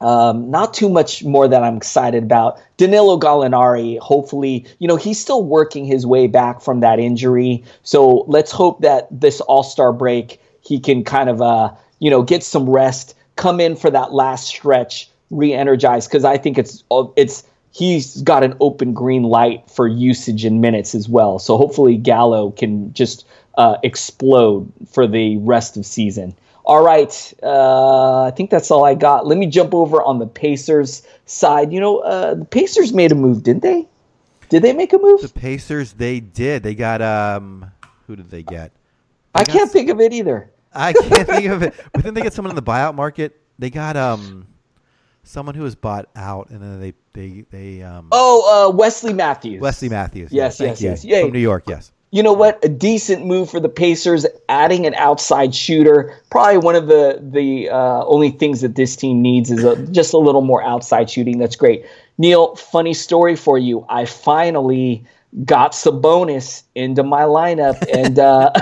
um, not too much more that I'm excited about. Danilo Gallinari, hopefully, you know, he's still working his way back from that injury. So let's hope that this All Star break, he can kind of, uh, you know, get some rest, come in for that last stretch, re-energize. Because I think it's it's he's got an open green light for usage in minutes as well. So hopefully Gallo can just uh, explode for the rest of season. All right, uh, I think that's all I got. Let me jump over on the Pacers side. You know, uh, the Pacers made a move, didn't they? Did they make a move? The Pacers, they did. They got um, who did they get? They I got can't think of it either. I can't think of it. But then they get someone in the buyout market. They got um, someone who was bought out, and then they they they um. Oh, uh, Wesley Matthews. Wesley Matthews. Yes, yes, yes. yes. From New York, yes you know what? A decent move for the Pacers, adding an outside shooter. Probably one of the the uh, only things that this team needs is a, just a little more outside shooting. That's great. Neil, funny story for you. I finally got Sabonis into my lineup, and uh,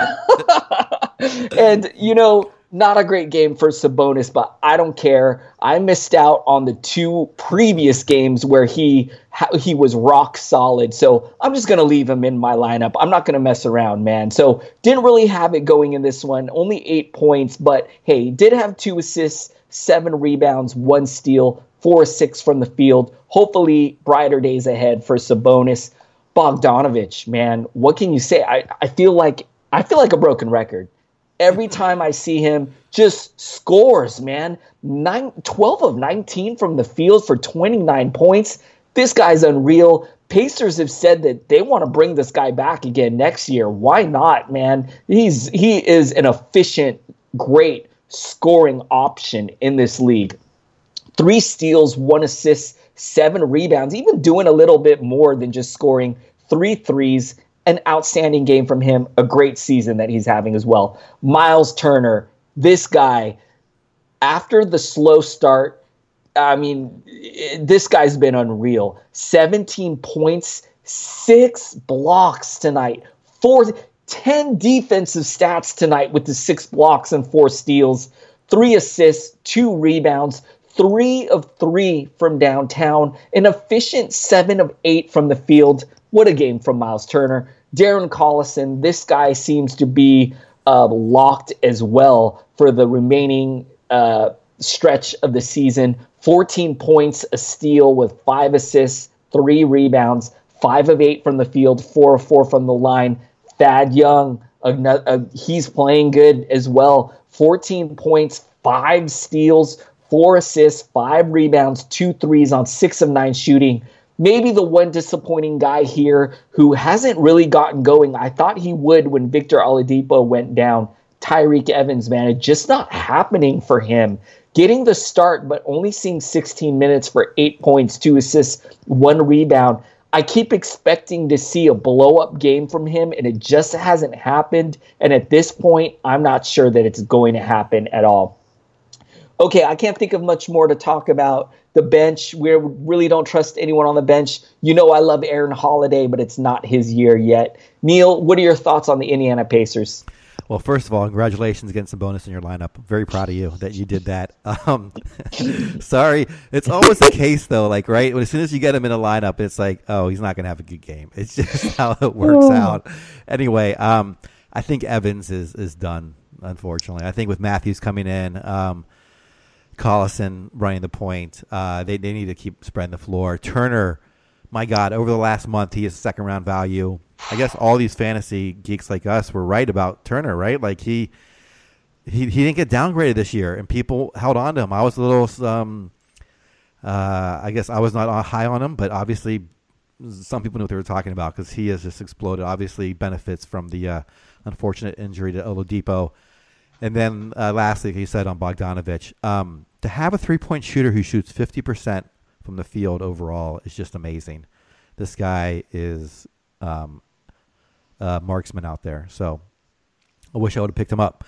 and you know not a great game for Sabonis, but I don't care. I missed out on the two previous games where he he was rock solid. So I'm just gonna leave him in my lineup. I'm not gonna mess around, man. So didn't really have it going in this one. Only eight points, but hey, did have two assists, seven rebounds, one steal, four six from the field. Hopefully, brighter days ahead for Sabonis. Bogdanovich, man, what can you say? I, I feel like I feel like a broken record every time I see him, just scores, man. Nine, 12 of 19 from the field for 29 points. This guy's unreal. Pacers have said that they want to bring this guy back again next year. Why not, man? He's he is an efficient, great scoring option in this league. Three steals, one assist, seven rebounds, even doing a little bit more than just scoring three threes an outstanding game from him, a great season that he's having as well. Miles Turner, this guy, after the slow start, I mean, this guy's been unreal. 17 points, six blocks tonight, four, 10 defensive stats tonight with the six blocks and four steals, three assists, two rebounds, three of three from downtown, an efficient seven of eight from the field. What a game from Miles Turner. Darren Collison, this guy seems to be uh, locked as well for the remaining uh, stretch of the season. 14 points, a steal with five assists, three rebounds, five of eight from the field, four of four from the line. Thad Young, uh, he's playing good as well. 14 points, five steals, four assists, five rebounds, two threes on six of nine shooting maybe the one disappointing guy here who hasn't really gotten going. I thought he would when Victor Oladipo went down. Tyreke Evans, man, it's just not happening for him. Getting the start, but only seeing 16 minutes for eight points, two assists, one rebound. I keep expecting to see a blow up game from him, and it just hasn't happened. And at this point, I'm not sure that it's going to happen at all. Okay, I can't think of much more to talk about the bench. We really don't trust anyone on the bench. You know, I love Aaron Holiday, but it's not his year yet. Neil, what are your thoughts on the Indiana Pacers? Well, first of all, congratulations getting Sabonis in your lineup. Very proud of you that you did that. Um, sorry, it's always the case though. Like right, as soon as you get him in a lineup, it's like, oh, he's not going to have a good game. It's just how it works oh. out. Anyway, um, I think Evans is is done. Unfortunately, I think with Matthews coming in, um, Collison running the point. Uh, they they need to keep spreading the floor. Turner, my God, over the last month he is second round value. I guess all these fantasy geeks like us were right about Turner, right? Like he he he didn't get downgraded this year, and people held on to him. I was a little, um, uh, I guess I was not high on him, but obviously some people knew what they were talking about because he has just exploded. Obviously, benefits from the uh, unfortunate injury to Oladipo. And then uh, lastly, he said on Bogdanovich, um, to have a three point shooter who shoots 50% from the field overall is just amazing. This guy is um, a marksman out there. So I wish I would have picked him up.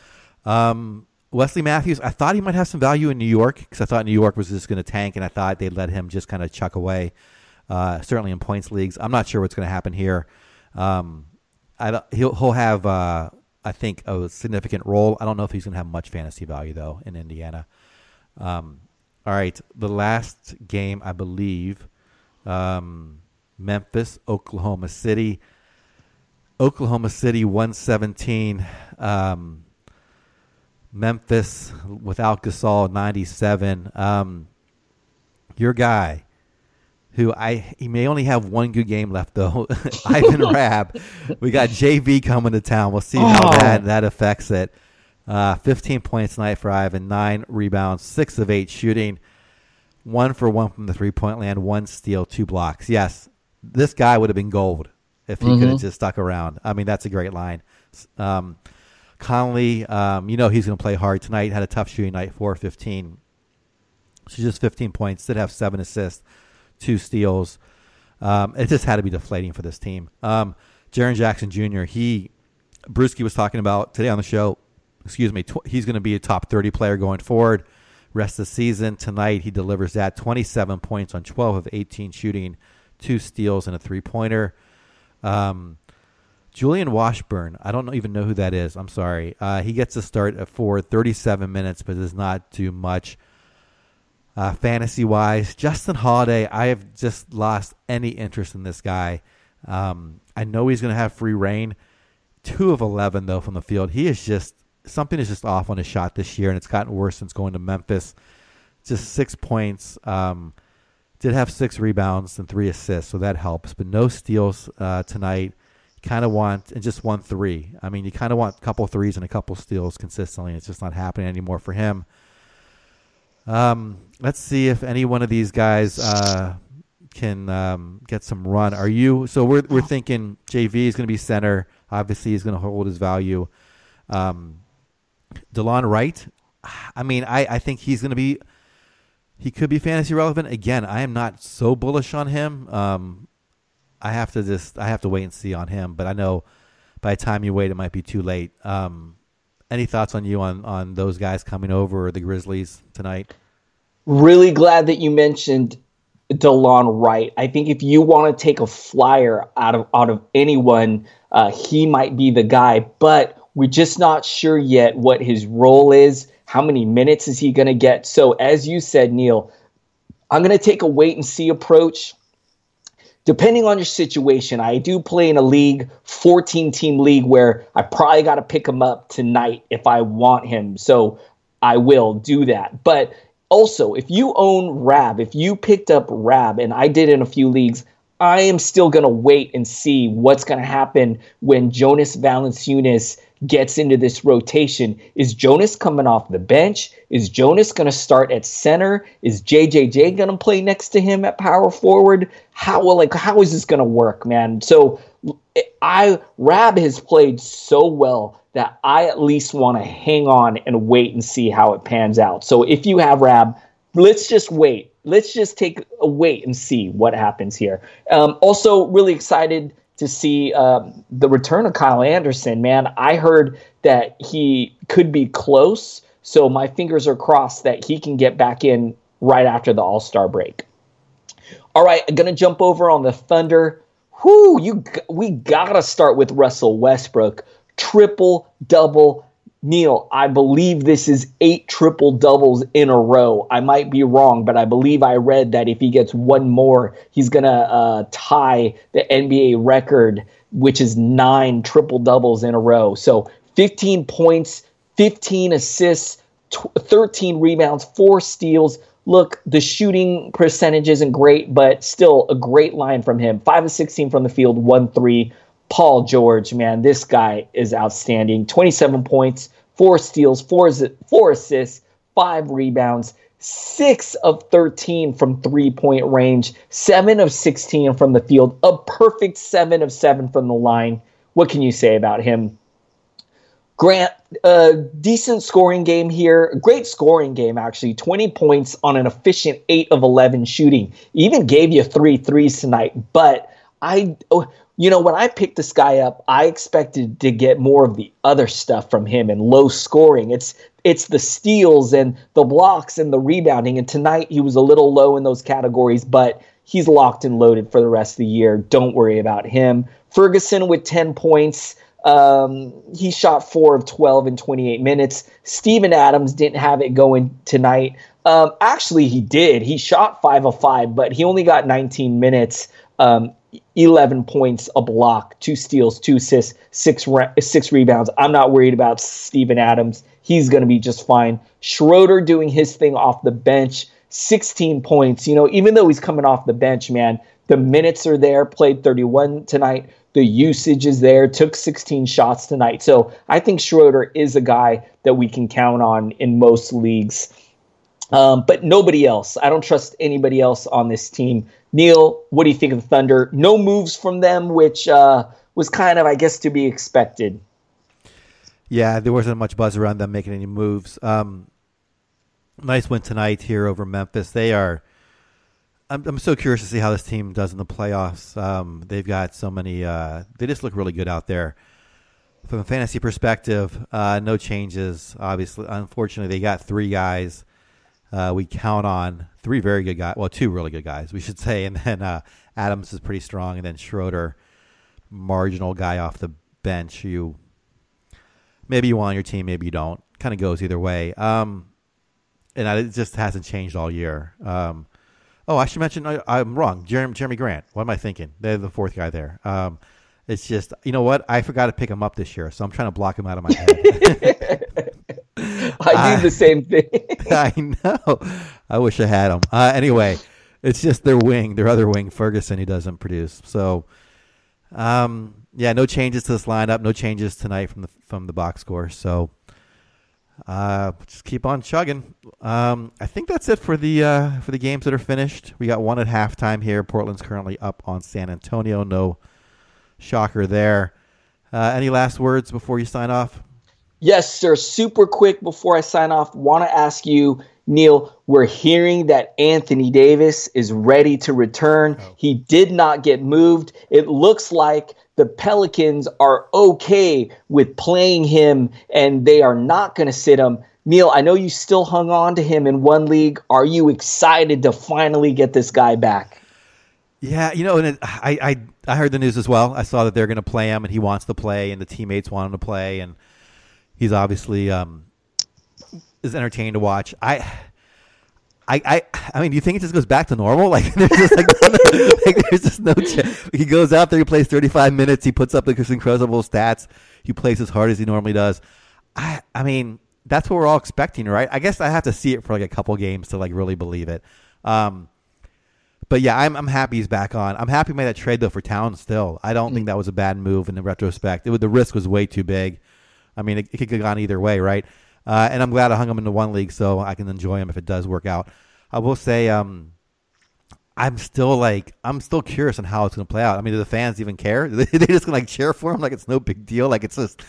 Um, Wesley Matthews, I thought he might have some value in New York because I thought New York was just going to tank, and I thought they'd let him just kind of chuck away. Uh, certainly in points leagues, I'm not sure what's going to happen here. Um, I, he'll he'll have uh, I think, a significant role. I don't know if he's going to have much fantasy value, though, in Indiana. Um, all right. The last game, I believe, um, Memphis, Oklahoma City. Oklahoma City 117. Um, Memphis without Gasol 97. Um, your guy, who I he may only have one good game left though. Ivan Rabb. We got JV coming to town. We'll see how oh. that that affects it. Uh, 15 points tonight for Ivan, nine rebounds, six of eight shooting, one for one from the three point land, one steal, two blocks. Yes, this guy would have been gold if he mm-hmm. could have just stuck around. I mean, that's a great line. Um, Conley, um, you know he's going to play hard tonight. Had a tough shooting night, four fifteen. She's just 15 points. Did have seven assists two steals. Um, it just had to be deflating for this team. Um, Jaren Jackson Jr. He Bruski was talking about today on the show. Excuse me. Tw- he's going to be a top 30 player going forward. Rest of the season tonight, he delivers that 27 points on 12 of 18 shooting, two steals and a three pointer. Um, Julian Washburn, I don't even know who that is. I'm sorry. Uh, he gets a start for 37 minutes, but does not do much uh, fantasy wise. Justin Holiday, I have just lost any interest in this guy. Um, I know he's going to have free reign. Two of 11, though, from the field. He is just, something is just off on his shot this year, and it's gotten worse since going to Memphis. Just six points. Um, did have six rebounds and three assists, so that helps, but no steals uh, tonight kind of want and just one three. I mean, you kind of want a couple threes and a couple steals consistently. It's just not happening anymore for him. Um, let's see if any one of these guys uh, can um, get some run. Are you? So we're we're thinking JV is going to be center. Obviously, he's going to hold his value. Um, Delon Wright. I mean, I, I think he's going to be. He could be fantasy relevant again. I am not so bullish on him. Um, I have to just I have to wait and see on him. But I know by the time you wait, it might be too late. Um, any thoughts on you on on those guys coming over or the Grizzlies tonight? Really glad that you mentioned Delon Wright. I think if you want to take a flyer out of out of anyone, uh, he might be the guy. But we're just not sure yet what his role is. How many minutes is he going to get? So as you said, Neil, I'm going to take a wait and see approach depending on your situation, I do play in a league, 14 team league, where I probably got to pick him up tonight if I want him. So I will do that. But also, if you own Rabb, if you picked up Rabb, and I did in a few leagues, I am still going to wait and see what's going to happen when Jonas Valanciunas gets into this rotation. Is Jonas coming off the bench? Is Jonas going to start at center? Is JJJ going to play next to him at power forward? How well, like how is this going to work, man? So I Rabb has played so well that I at least want to hang on and wait and see how it pans out. So if you have Rabb, let's just wait. Let's just take a wait and see what happens here. Um, also, really excited to see um, the return of Kyle Anderson. Man, I heard that he could be close, so my fingers are crossed that he can get back in right after the All Star break. All right, I'm gonna jump over on the Thunder. Whoo, you we gotta start with Russell Westbrook. Triple double Neil, I believe this is eight triple doubles in a row. I might be wrong, but I believe I read that if he gets one more, he's going to uh, tie the NBA record, which is nine triple doubles in a row. So 15 points, 15 assists, 13 rebounds, four steals. Look, the shooting percentage isn't great, but still a great line from him. 5 of 16 from the field, 1 3 Paul George, man, this guy is outstanding. 27 points, four steals, four, four assists, five rebounds, six of 13 from three point range, seven of 16 from the field, a perfect seven of seven from the line. What can you say about him? Grant, a decent scoring game here. Great scoring game, actually. 20 points on an efficient 8 of 11 shooting. Even gave you three threes tonight. But I, oh, you know, when I picked this guy up, I expected to get more of the other stuff from him and low scoring. It's it's the steals and the blocks and the rebounding. And tonight he was a little low in those categories, but he's locked and loaded for the rest of the year. Don't worry about him. Ferguson with 10 points. Um, he shot four of 12 in 28 minutes. Steven Adams didn't have it going tonight. Um, actually, he did. He shot five of five, but he only got 19 minutes. Um, 11 points, a block, two steals, two assists, six re- six rebounds. I'm not worried about Steven Adams. He's going to be just fine. Schroeder doing his thing off the bench, 16 points. You know, even though he's coming off the bench, man, the minutes are there. Played 31 tonight. The usage is there. Took 16 shots tonight. So I think Schroeder is a guy that we can count on in most leagues. Um, but nobody else. I don't trust anybody else on this team. Neil, what do you think of the Thunder? No moves from them, which uh, was kind of, I guess, to be expected. Yeah, there wasn't much buzz around them making any moves. Um, nice win tonight here over Memphis. They are. I'm, I'm so curious to see how this team does in the playoffs. Um, they've got so many. Uh, they just look really good out there. From a fantasy perspective, uh, no changes. Obviously, unfortunately, they got three guys uh, we count on three very good guys. Well, two really good guys, we should say, and then uh, Adams is pretty strong, and then Schroeder, marginal guy off the bench, you maybe you want on your team, maybe you don't. Kind of goes either way. Um, and it just hasn't changed all year. Um, oh, I should mention I, am wrong. Jeremy, Jerami Grant. What am I thinking? They're the fourth guy there. Um, it's just you know what I forgot to pick him up this year, so I'm trying to block him out of my head. I do the same thing. I know. I wish I had him. Uh, anyway, it's just their wing, their other wing, Ferguson, who doesn't produce. So, um, yeah, no changes to this lineup. No changes tonight from the from the box score. So, uh, just keep on chugging. Um, I think that's it for the uh, for the games that are finished. We got one at halftime here. Portland's currently up on San Antonio. No shocker there. Uh, any last words before you sign off? Yes, sir. Super quick before I sign off, want to ask you, Neil. We're hearing that Anthony Davis is ready to return. Oh. He did not get moved. It looks like the Pelicans are okay with playing him and they are not going to sit him. Neil, I know you still hung on to him in one league. Are you excited to finally get this guy back? Yeah, you know, and it, I, I I heard the news as well. I saw that they're going to play him, and he wants to play, and the teammates want him to play, and he's obviously um, is entertaining to watch. I I, I, I mean, do you think it just goes back to normal? Like there's just like, like there's just no. Ch- he goes out there, he plays 35 minutes, he puts up like this incredible stats. He plays as hard as he normally does. I, I mean, that's what we're all expecting, right? I guess I have to see it for like a couple games to like really believe it. Um, but yeah, I'm I'm happy he's back on. I'm happy he made that trade though for Towns. Still, I don't mm think that was a bad move in the retrospect. It, the risk was way too big. I mean, it, it could have gone either way, right? Uh, and I'm glad I hung him into one league so I can enjoy him if it does work out. I will say, um, I'm still like I'm still curious on how it's going to play out. I mean, do the fans even care? they just gonna like cheer for him like it's no big deal? Like it's just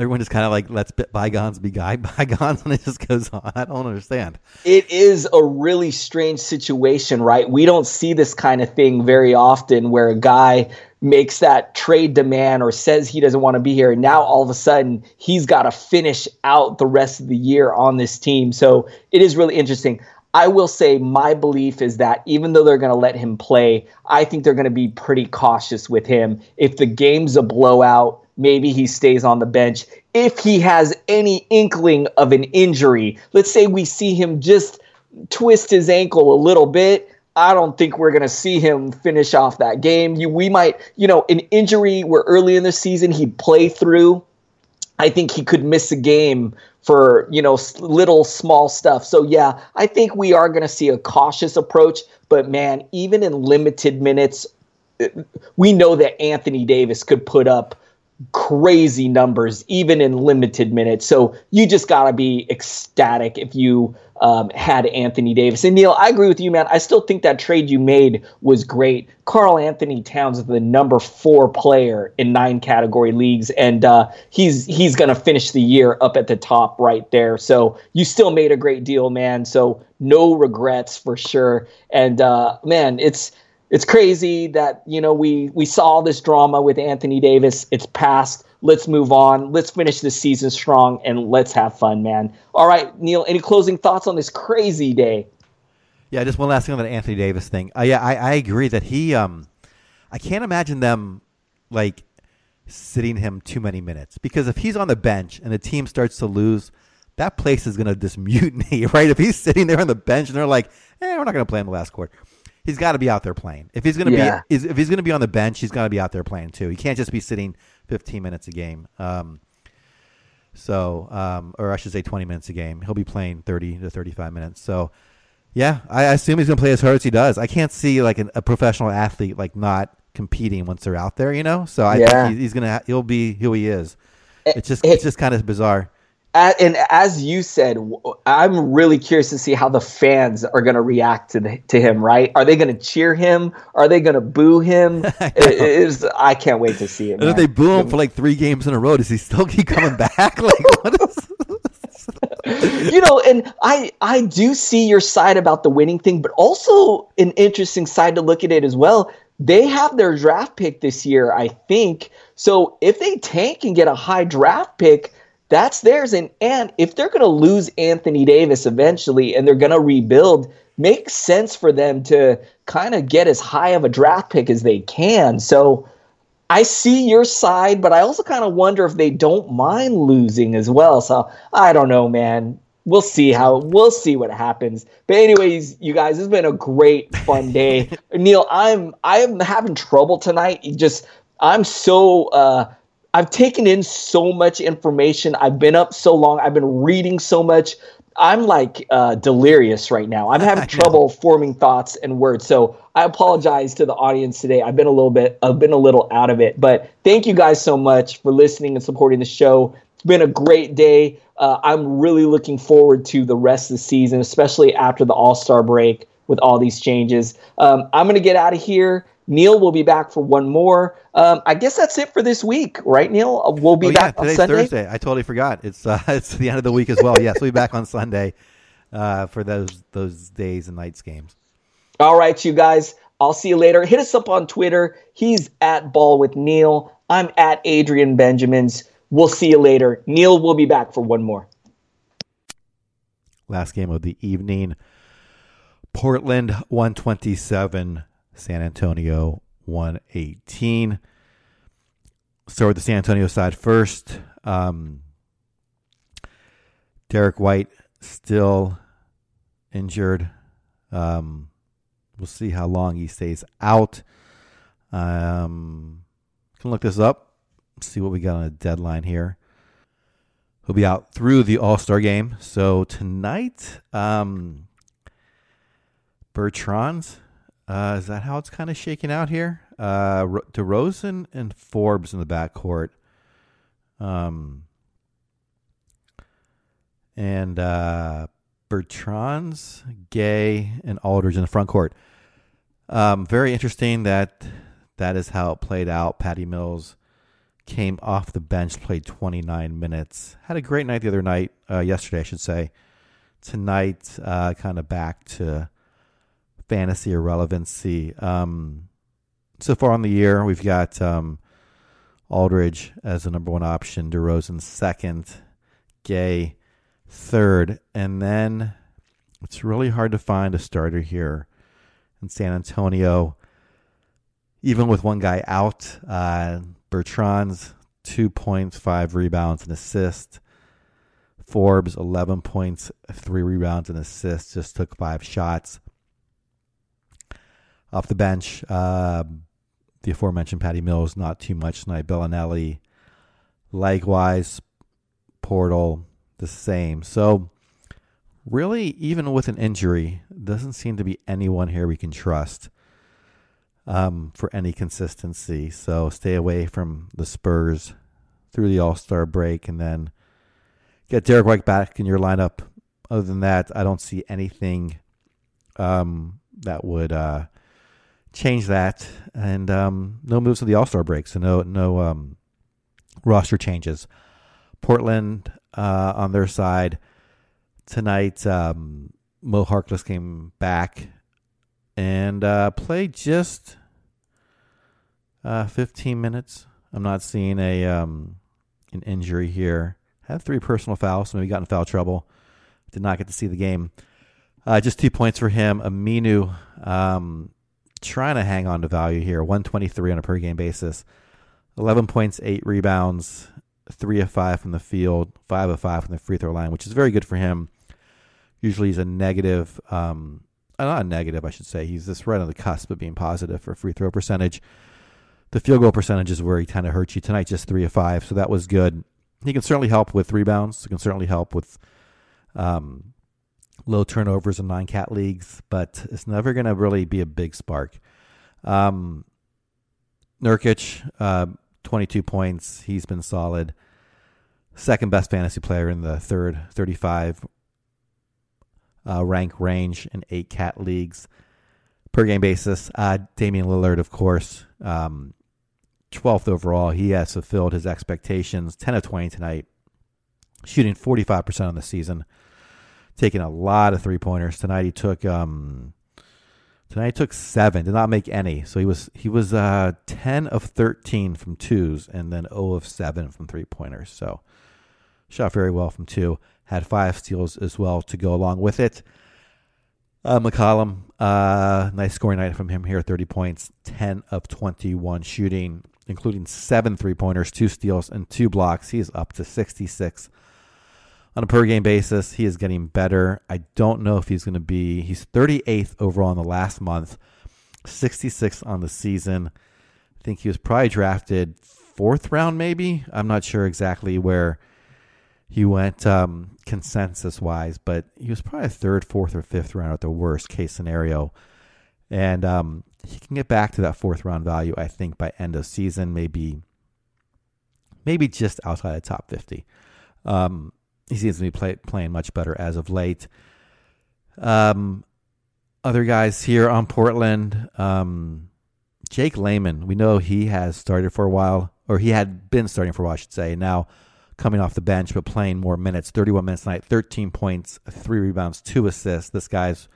everyone just kind of like lets bygones be guy bygones, and it just goes on. I don't understand. It is a really strange situation, right? We don't see this kind of thing very often, where a guy makes that trade demand or says he doesn't want to be here. And now all of a sudden he's got to finish out the rest of the year on this team. So it is really interesting. I will say my belief is that even though they're going to let him play, I think they're going to be pretty cautious with him. If the game's a blowout, maybe he stays on the bench. If he has any inkling of an injury, let's say we see him just twist his ankle a little bit, I don't think we're going to see him finish off that game. You, we might, you know, an injury where early in the season he'd play through. I think he could miss a game for, you know, little small stuff. So, yeah, I think we are going to see a cautious approach. But, man, even in limited minutes, we know that Anthony Davis could put up crazy numbers even in limited minutes. So you just got to be ecstatic if you um, had Anthony Davis. And Neil, I agree with you, man. I still think that trade you made was great. Karl-Anthony Towns is the number four player in nine category leagues, and uh, he's he's going to finish the year up at the top right there. So you still made a great deal, man. So no regrets for sure. And uh, man, it's it's crazy that you know we we saw this drama with Anthony Davis. It's past. Let's move on. Let's finish this season strong and let's have fun, man. All right, Neil. Any closing thoughts on this crazy day? Yeah, just one last thing on that Anthony Davis thing. Uh, yeah, I, I agree that he. Um, I can't imagine them like sitting him too many minutes because if he's on the bench and the team starts to lose, that place is going to just mutiny, right? If he's sitting there on the bench and they're like, "Eh, we're not going to play in the last quarter." He's got to be out there playing. If he's going to yeah. be if he's going to be on the bench, he's got to be out there playing too. He can't just be sitting 15 minutes a game. Um, so, um, or I should say 20 minutes a game. He'll be playing 30 to 35 minutes. So, yeah, I assume he's going to play as hard as he does. I can't see like an, a professional athlete like not competing once they're out there, you know. So I yeah. think he's gonna he'll be who he is. It's just it, it's just kind of bizarre and as you said, I'm really curious to see how the fans are going to react to the, to him. Right? Are they going to cheer him? Are they going to boo him? I, is, I can't wait to see it. And if they boo him for like three games in a row, does he still keep coming back? like, what is? you know, and I I do see your side about the winning thing, but also an interesting side to look at it as well. They have their draft pick this year, I think. So if they tank and get a high draft pick that's theirs. And and if they're going to lose Anthony Davis eventually and they're going to rebuild, makes sense for them to kind of get as high of a draft pick as they can. So I see your side, but I also kind of wonder if they don't mind losing as well. So I don't know, man. We'll see how we'll see what happens. But anyways, you guys, it's been a great fun day. Neil, I'm I'm having trouble tonight. Just I'm so uh I've taken in so much information. I've been up so long. I've been reading so much. I'm like uh, delirious right now. I'm having trouble forming thoughts and words. So I apologize to the audience today. I've been a little bit, I've been a little out of it. But thank you guys so much for listening and supporting the show. It's been a great day. Uh, I'm really looking forward to the rest of the season, especially after the All Star break with all these changes. Um, I'm going to get out of here. Neil will be back for one more. Um, I guess that's it for this week, right, Neil? Uh, we'll be oh, back yeah, on today's Sunday. Thursday. I totally forgot. It's uh, it's the end of the week as well. yes, we'll be back on Sunday uh, for those those days and nights games. All right, you guys. I'll see you later. Hit us up on Twitter. He's at Ball with Neil. I'm at Adrian Benjamins. We'll see you later. Neil will be back for one more. Last game of the evening. Portland 127, San Antonio 118. Start with the San Antonio side first. Um, Derrick White still injured. Um, we'll see how long he stays out. Um, can look this up. See what we got on a deadline here. He'll be out through the All Star game. So tonight, um, Bertans. Uh, is that how it's kind of shaking out here? Uh, DeRozan and Forbes in the backcourt. Um, and uh, Bertans, Gay, and Aldridge in the front court. Um, very interesting that that is how it played out. Patty Mills came off the bench, played 29 minutes. Had a great night the other night, uh, yesterday, I should say. Tonight, uh, kind of back to fantasy irrelevancy. Um, so far on the year, we've got um, Aldridge as the number one option, DeRozan second, Gay third, and then it's really hard to find a starter here in San Antonio. Even with one guy out, uh, Bertans two points, five rebounds, and assist. Forbes, 11 points, three rebounds, and assists, just took five shots. Off the bench, uh, the aforementioned Patty Mills, not too much tonight. Belinelli, likewise, Poeltl, the same. So, really, even with an injury, doesn't seem to be anyone here we can trust um, for any consistency. So, stay away from the Spurs through the All Star break and then get Derrick White back in your lineup. Other than that, I don't see anything um, that would uh, change that. And um, no moves to the All Star break, so no no um, roster changes. Portland uh, on their side tonight. Um, Mo Harkless came back and uh, played just uh, 15 minutes. I'm not seeing a um, an injury here. Had three personal fouls, so maybe got in foul trouble. Did not get to see the game. Uh, just two points for him. Aminu um, trying to hang on to value here. 123 on a per game basis. 11 points, eight rebounds, three of five from the field, five of five from the free throw line, which is very good for him. Usually he's a negative, um, uh, not a negative, I should say. He's just right on the cusp of being positive for free throw percentage. The field goal percentage is where he kind of hurts you tonight, just three of five, so that was good. He can certainly help with rebounds. He can certainly help with um, low turnovers in nine cat leagues, but it's never going to really be a big spark. Um, Nurkic, uh, 22 points. He's been solid. Second best fantasy player in the third 35 uh, rank range in eight cat leagues per game basis. Uh, Damian Lillard, of course, um, 12th overall. He has fulfilled his expectations. 10 of 20 tonight, shooting 45% on the season, taking a lot of three pointers. Tonight he took um, Tonight he took seven, did not make any. So he was he was uh, ten of thirteen from twos, and then zero of seven from three pointers. So shot very well from two. Had five steals as well to go along with it. Uh, McCollum, uh, nice scoring night from him here. Thirty points, ten of twenty-one shooting, including seven three pointers, two steals, and two blocks. He is up to 66 on a per game basis. He is getting better. I don't know if he's going to be, he's 38th overall in the last month, 66 on the season. I think he was probably drafted fourth round, maybe. I'm not sure exactly where he went um, consensus wise, but he was probably a third, fourth, or fifth round at the worst case scenario. And um, he can get back to that fourth round value, I think, by end of season, maybe, maybe just outside the top 50. Um, he seems to be play, playing much better as of late. Um, other guys here on Portland, um, Jake Layman. We know he has started for a while, or he had been starting for a while, I should say. Now coming off the bench, but playing more minutes. 31 minutes tonight, 13 points, three rebounds, two assists. This guy's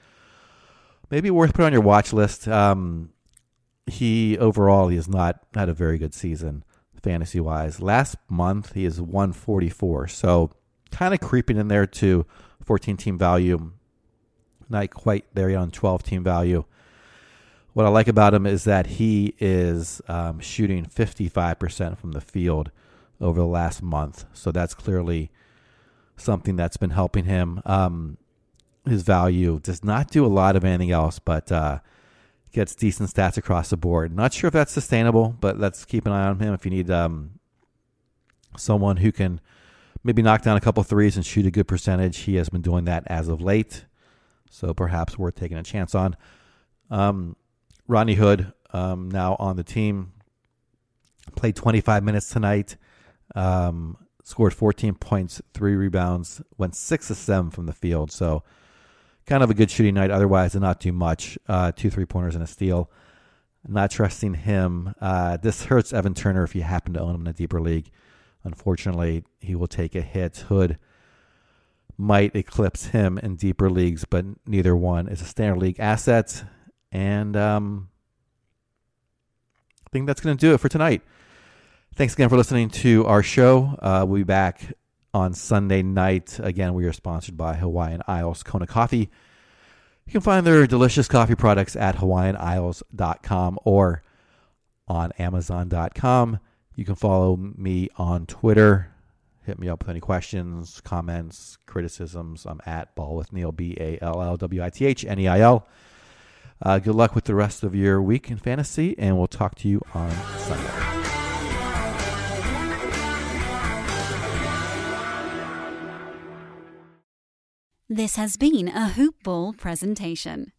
maybe worth putting on your watch list. Um, he overall he has not had a very good season fantasy wise. Last month he is 144, so kind of creeping in there to 14 team value. Not quite there yet on 12 team value. What I like about him is that he is um, shooting 55% from the field over the last month. So that's clearly something that's been helping him. Um, his value does not do a lot of anything else, but uh, gets decent stats across the board. Not sure if that's sustainable, but let's keep an eye on him. If you need um, someone who can maybe knock down a couple threes and shoot a good percentage, he has been doing that as of late. So perhaps worth taking a chance on. Um, Rodney Hood, um, now on the team, played 25 minutes tonight. Um, scored 14 points, three rebounds, went six of seven from the field. So kind of a good shooting night. Otherwise, not too much. Uh, two three pointers and a steal. Not trusting him. Uh, this hurts Evan Turner if you happen to own him in a deeper league. Unfortunately, he will take a hit. Hood might eclipse him in deeper leagues, but neither one is a standard league asset. And um, I think that's going to do it for tonight. Thanks again for listening to our show. Uh, we'll be back on Sunday night. Again, we are sponsored by Hawaiian Isles Kona Coffee. You can find their delicious coffee products at hawaiianisles.com or on amazon.com. You can follow me on Twitter. Hit me up with any questions, comments, criticisms. I'm at Ball with Neil, B A L L W I T H N E I L. Uh, good luck with the rest of your week in fantasy, and we'll talk to you on Sunday. This has been a Hoop Ball presentation.